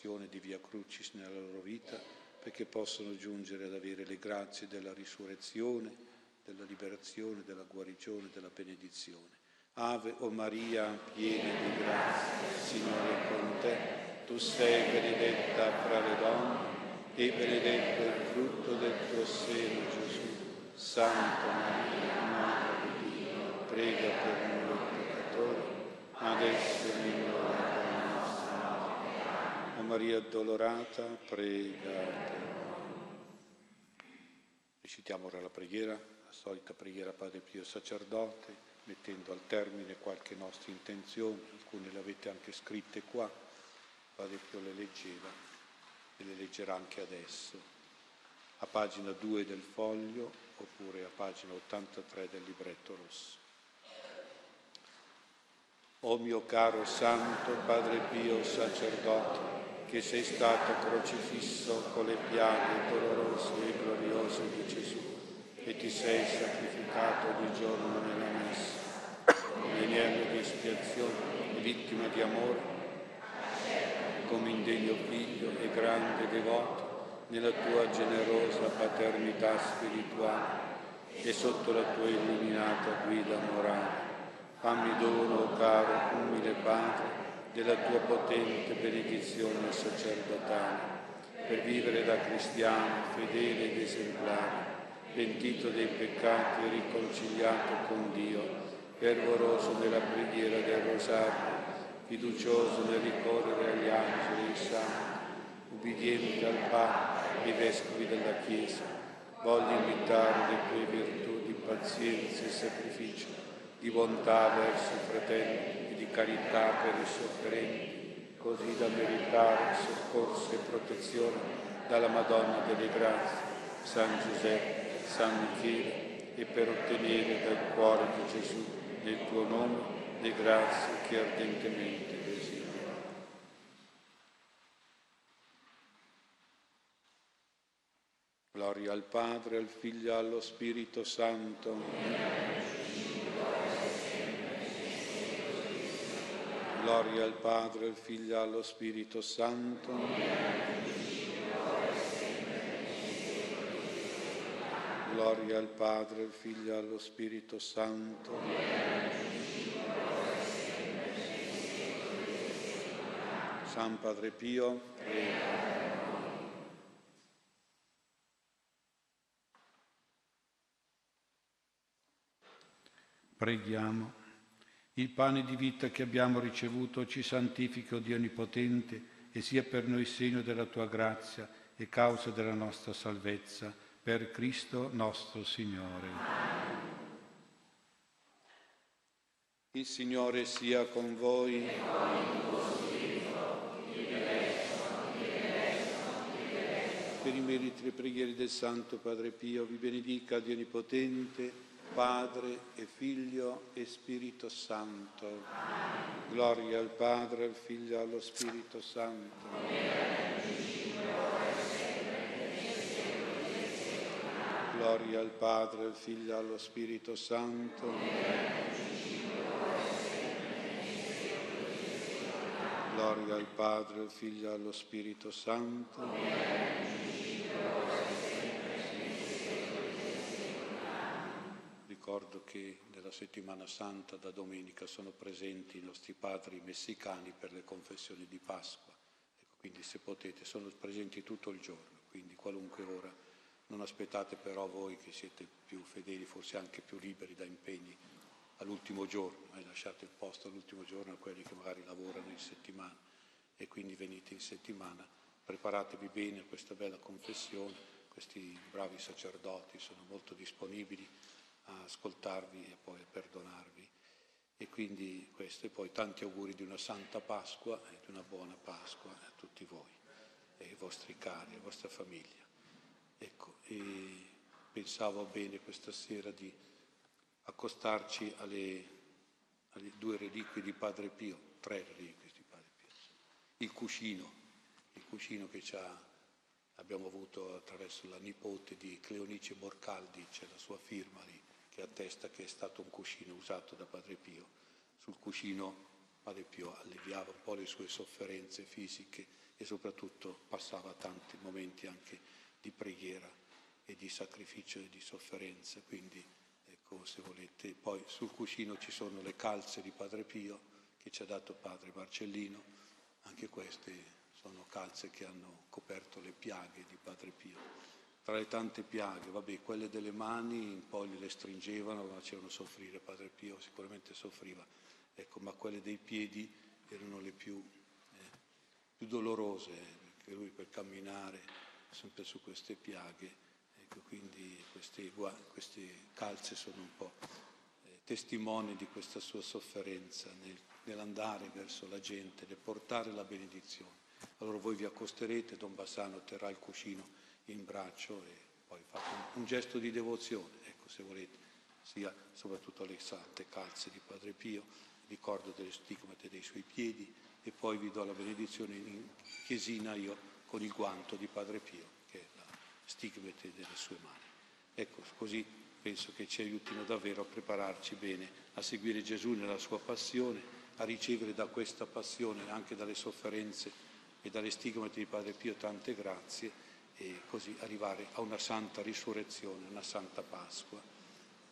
passione, di via crucis nella loro vita, perché possono giungere ad avere le grazie della risurrezione, della liberazione, della guarigione, della benedizione. Ave o Maria, piena di grazia, Signore è con te, tu sei benedetta fra le donne e benedetto il frutto del tuo seno, Gesù. Santa Maria, Madre di Dio, prega per noi adesso e nell'ora della nostra morte. O Maria addolorata, prega Recitiamo ora la preghiera, la solita preghiera Padre Pio Sacerdote, mettendo al termine qualche nostra intenzione, alcune le avete anche scritte qua, Padre Pio le leggeva e le leggerà anche adesso, a pagina 2 del foglio oppure a pagina 83 del libretto rosso. O mio caro Santo Padre Pio Sacerdote, che sei stato crocifisso con le piaghe dolorose e gloriose di Gesù e ti sei sacrificato ogni giorno nella messa come di espiazione e vittima di amore, come indegno figlio e grande devoto nella tua generosa paternità spirituale e sotto la tua illuminata guida morale. Fammi dono, caro, umile Padre, della tua potente benedizione sacerdotale, per vivere da cristiano fedele ed esemplare, pentito dei peccati e riconciliato con Dio, fervoroso nella preghiera del rosario, fiducioso nel ricorrere agli angeli e ai santi, ubbidiente al Papa e ai vescovi della Chiesa, voglio imitare le tue virtù di pazienza e sacrificio, di bontà verso i fratelli, carità per i sofferenti, così da meritare soccorso e protezione dalla Madonna delle Grazie, San Giuseppe, San Michele, e per ottenere dal cuore di Gesù, nel tuo nome, le grazie che ardentemente. Gloria al Padre, al Figlio e allo Spirito Santo. Gloria al Padre, al Figlio allo Spirito Santo. Gloria al Padre, al Figlio allo Spirito Santo. San Padre Pio. Preghiamo. Il pane di vita che abbiamo ricevuto ci santifica, o Dio Onnipotente, e sia per noi segno della tua grazia e causa della nostra salvezza, per Cristo nostro Signore. Il Signore sia con voi. Per i meriti e preghiere del Santo Padre Pio, vi benedica Dio Onnipotente, Padre e Figlio e Spirito Santo. Gloria al Padre, al Figlio e allo Spirito Santo. Gloria al Padre, al Figlio e allo Spirito Santo. Gloria al Padre, al Figlio e allo Spirito Santo. ricordo che nella settimana santa da domenica sono presenti i nostri padri messicani per le confessioni di Pasqua. Ecco, quindi se potete, sono presenti tutto il giorno, quindi qualunque ora. Non aspettate però voi che siete più fedeli, forse anche più liberi da impegni all'ultimo giorno, e lasciate il posto all'ultimo giorno a quelli che magari lavorano in settimana e quindi venite in settimana, preparatevi bene a questa bella confessione, questi bravi sacerdoti sono molto disponibili a ascoltarvi e poi a perdonarvi. E quindi questo, e poi tanti auguri di una santa Pasqua e di una buona Pasqua a tutti voi e ai vostri cari, alla vostra famiglia. Ecco, e pensavo bene questa sera di accostarci alle, alle due reliquie di Padre Pio, tre reliquie di Padre Pio. Il cuscino, il cuscino che abbiamo avuto attraverso la nipote di Cleonice Borcaldi, c'è la sua firma lì, che attesta che è stato un cuscino usato da Padre Pio. Sul cuscino Padre Pio alleviava un po' le sue sofferenze fisiche e soprattutto passava tanti momenti anche di preghiera e di sacrificio e di sofferenza. Quindi, ecco, se volete, poi sul cuscino ci sono le calze di Padre Pio che ci ha dato Padre Marcellino, anche queste sono calze che hanno coperto le piaghe di Padre Pio tra le tante piaghe, vabbè, quelle delle mani un po' gliele stringevano, facevano soffrire, Padre Pio sicuramente soffriva, ecco, ma quelle dei piedi erano le più, eh, più dolorose, perché lui per camminare sempre su queste piaghe, ecco, quindi queste, queste calze sono un po' eh, testimoni di questa sua sofferenza nel, nell'andare verso la gente, nel portare la benedizione. Allora voi vi accosterete, Don Bassano terrà il cuscino in braccio e poi fate un, gesto di devozione, ecco se volete, sia soprattutto alle sante calze di Padre Pio, ricordo delle stigmate dei suoi piedi e poi vi do la benedizione in chiesina io con il guanto di Padre Pio, che è la stigmate delle sue mani. Ecco, così penso che ci aiutino davvero a prepararci bene a seguire Gesù nella sua passione, a ricevere da questa passione, anche dalle sofferenze e dalle stigmate di Padre Pio tante grazie e così arrivare a una santa risurrezione, una santa Pasqua.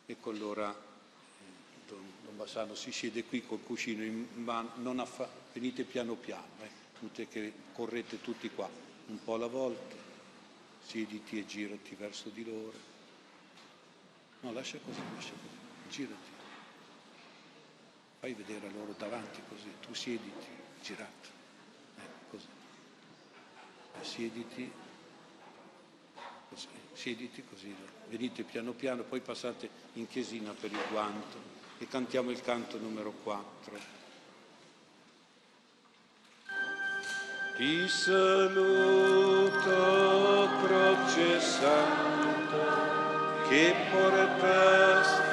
Ecco allora eh, Don, Don Bassano si siede qui col cuscino in mano, affa- venite piano piano, eh, tutte che correte tutti qua, un po' alla volta, siediti e girati verso di loro. No, lascia così, lascia così, girati. Fai vedere a loro davanti così, tu siediti, girato. Eh, così. Siediti siediti così, venite piano piano, poi passate in chiesina per il guanto e cantiamo il canto numero 4. Ti saluto, croce santa, che portasti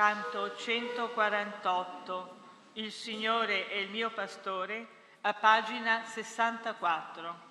Canto 148. Il Signore è il mio pastore, a pagina 64.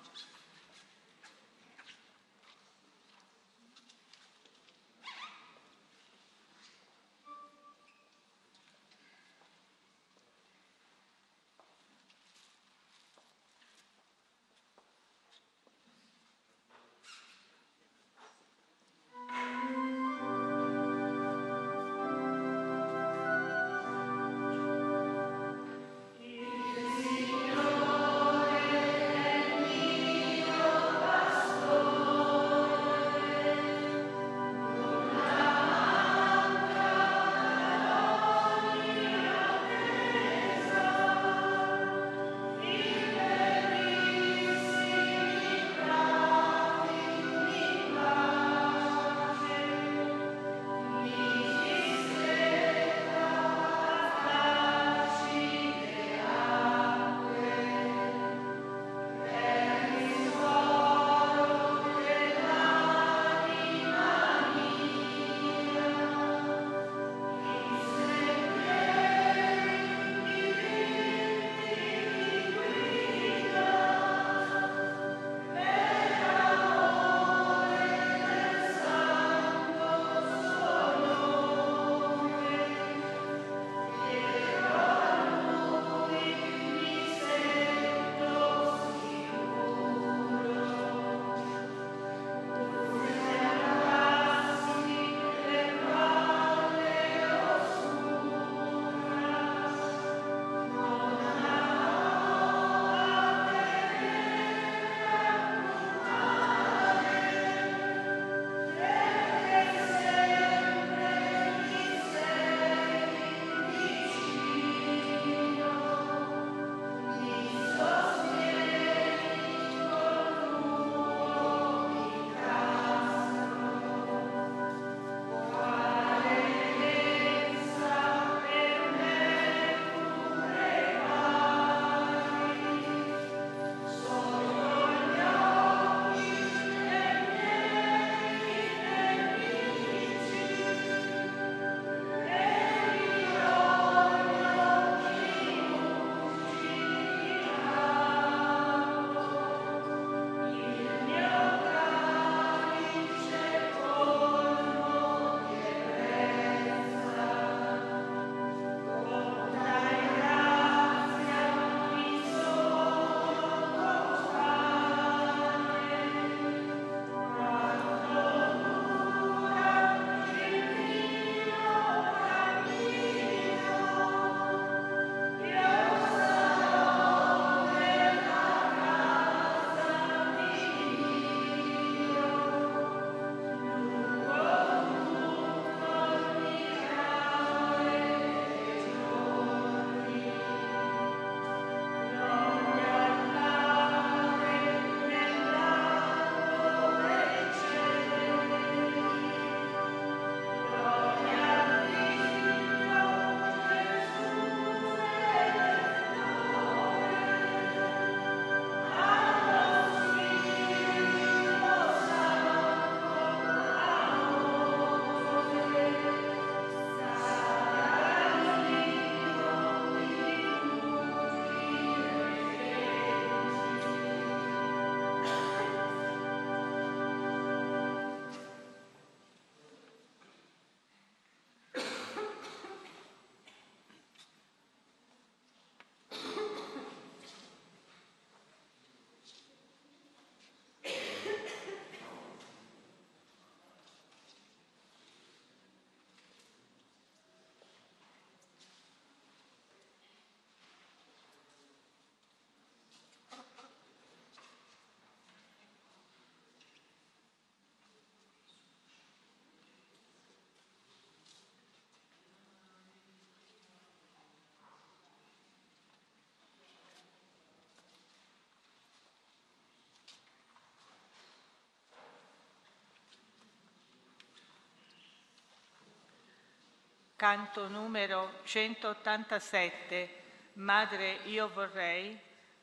Canto numero 187, Madre io vorrei,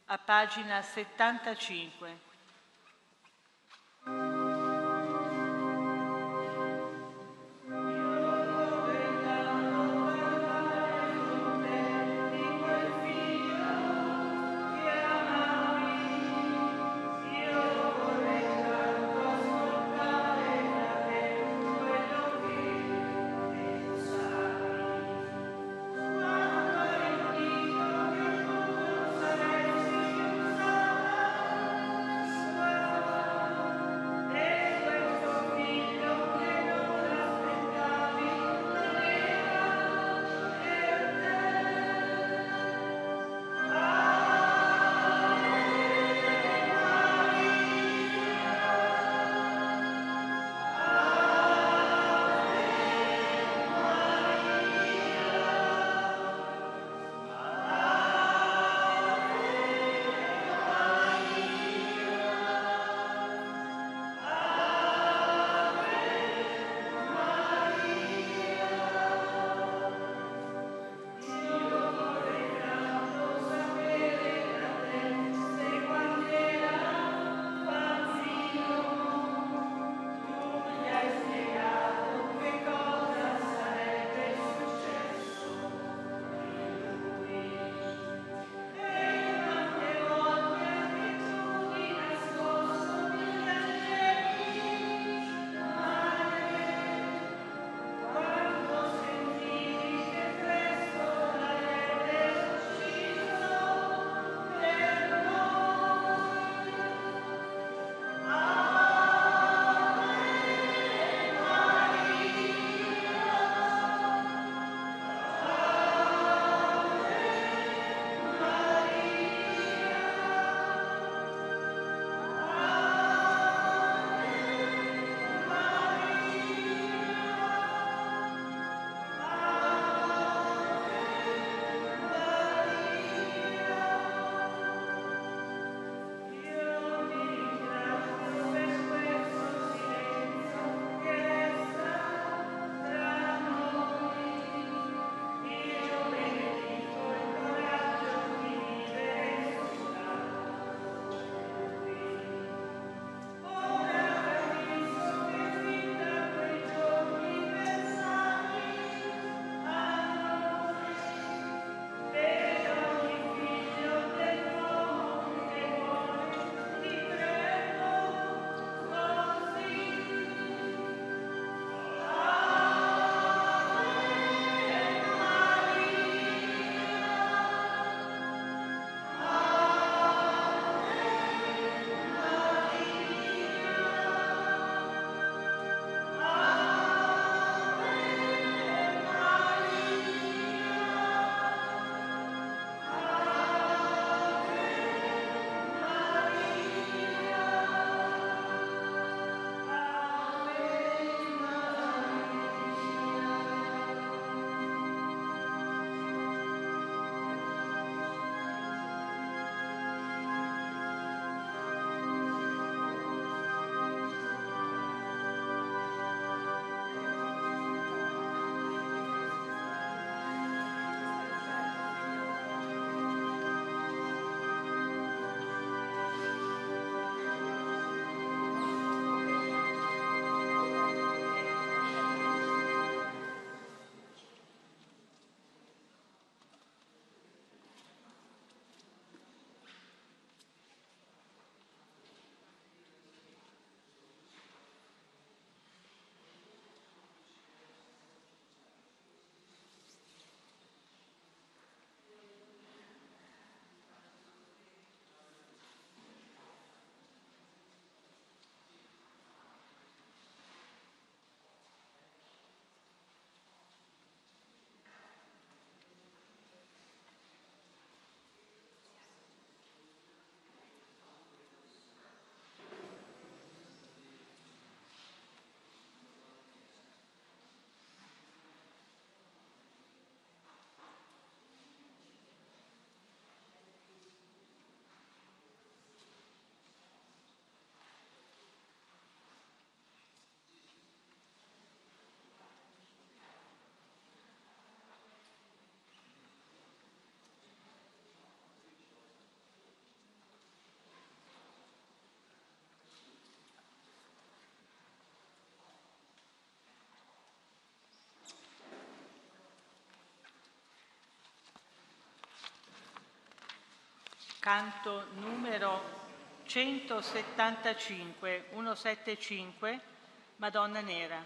a pagina 75. Canto numero 175, 175, Madonna Nera.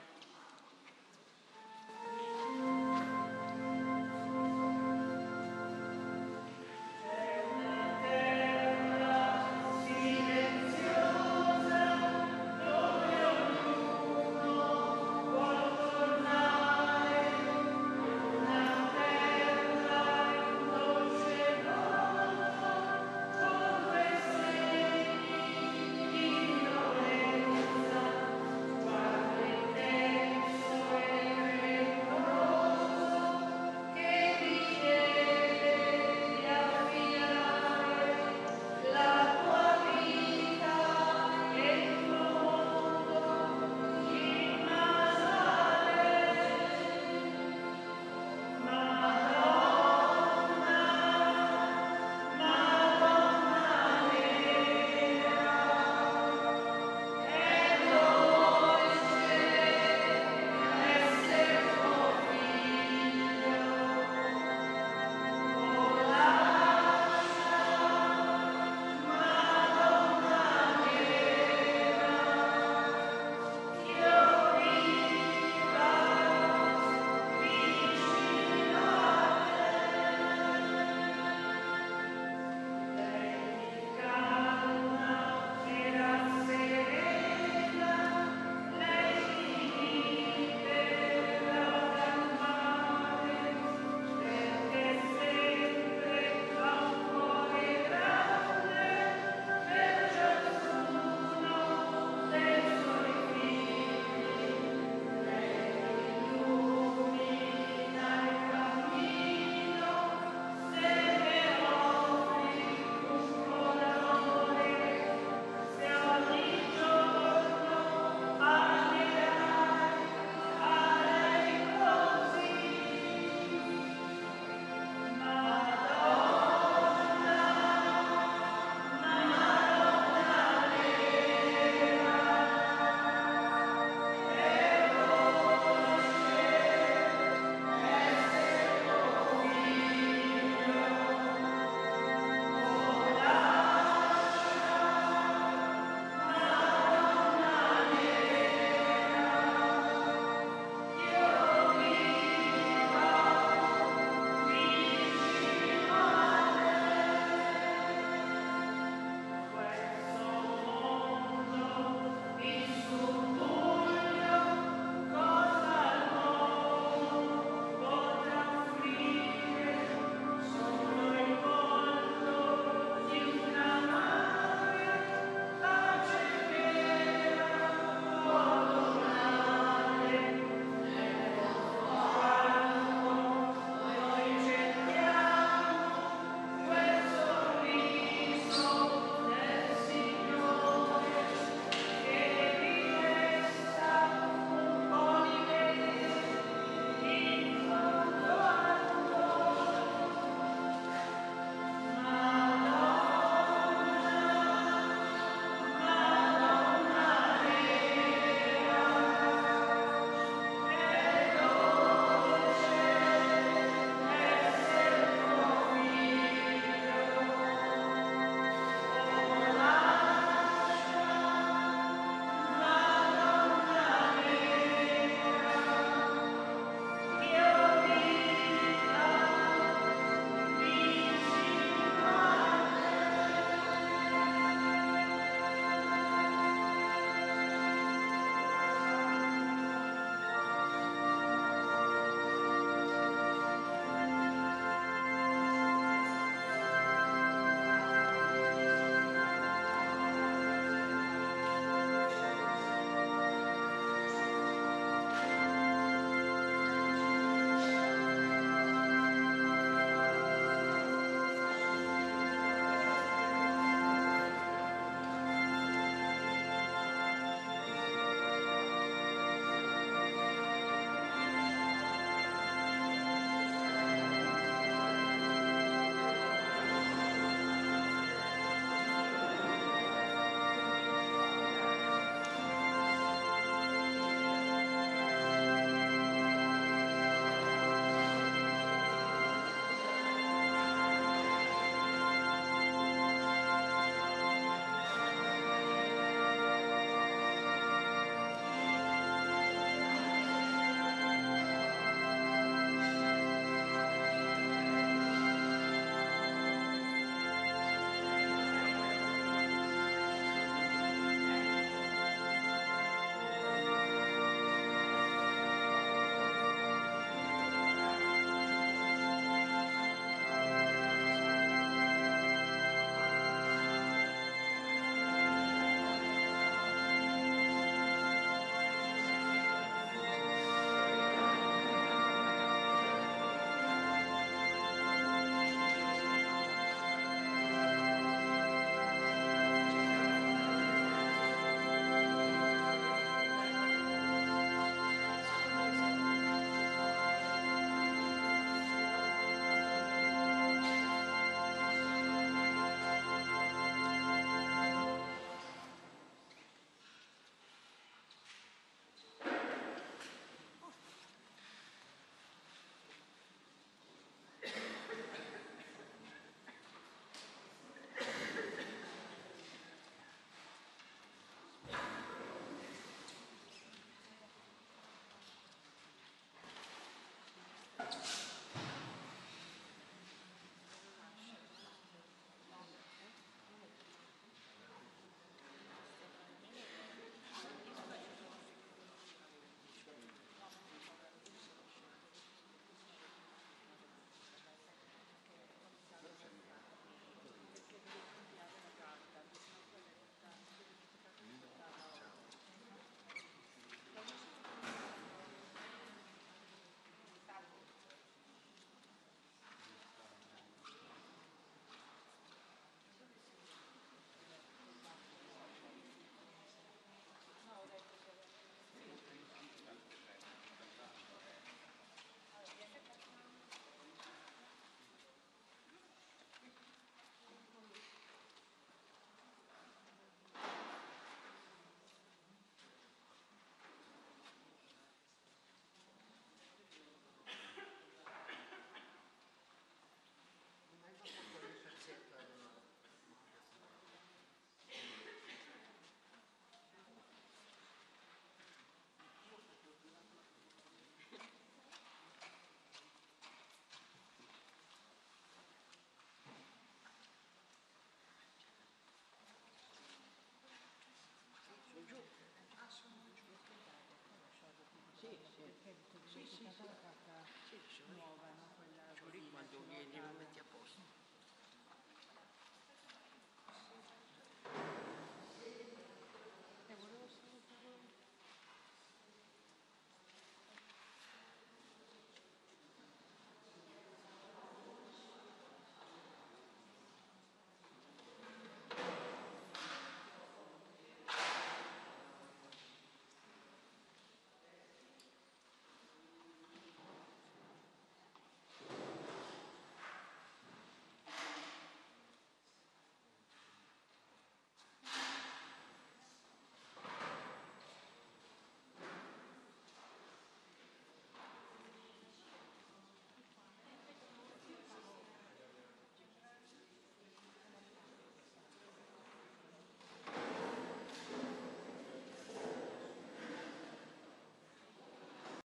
La carta nuova, no? quella Cioè quando vieni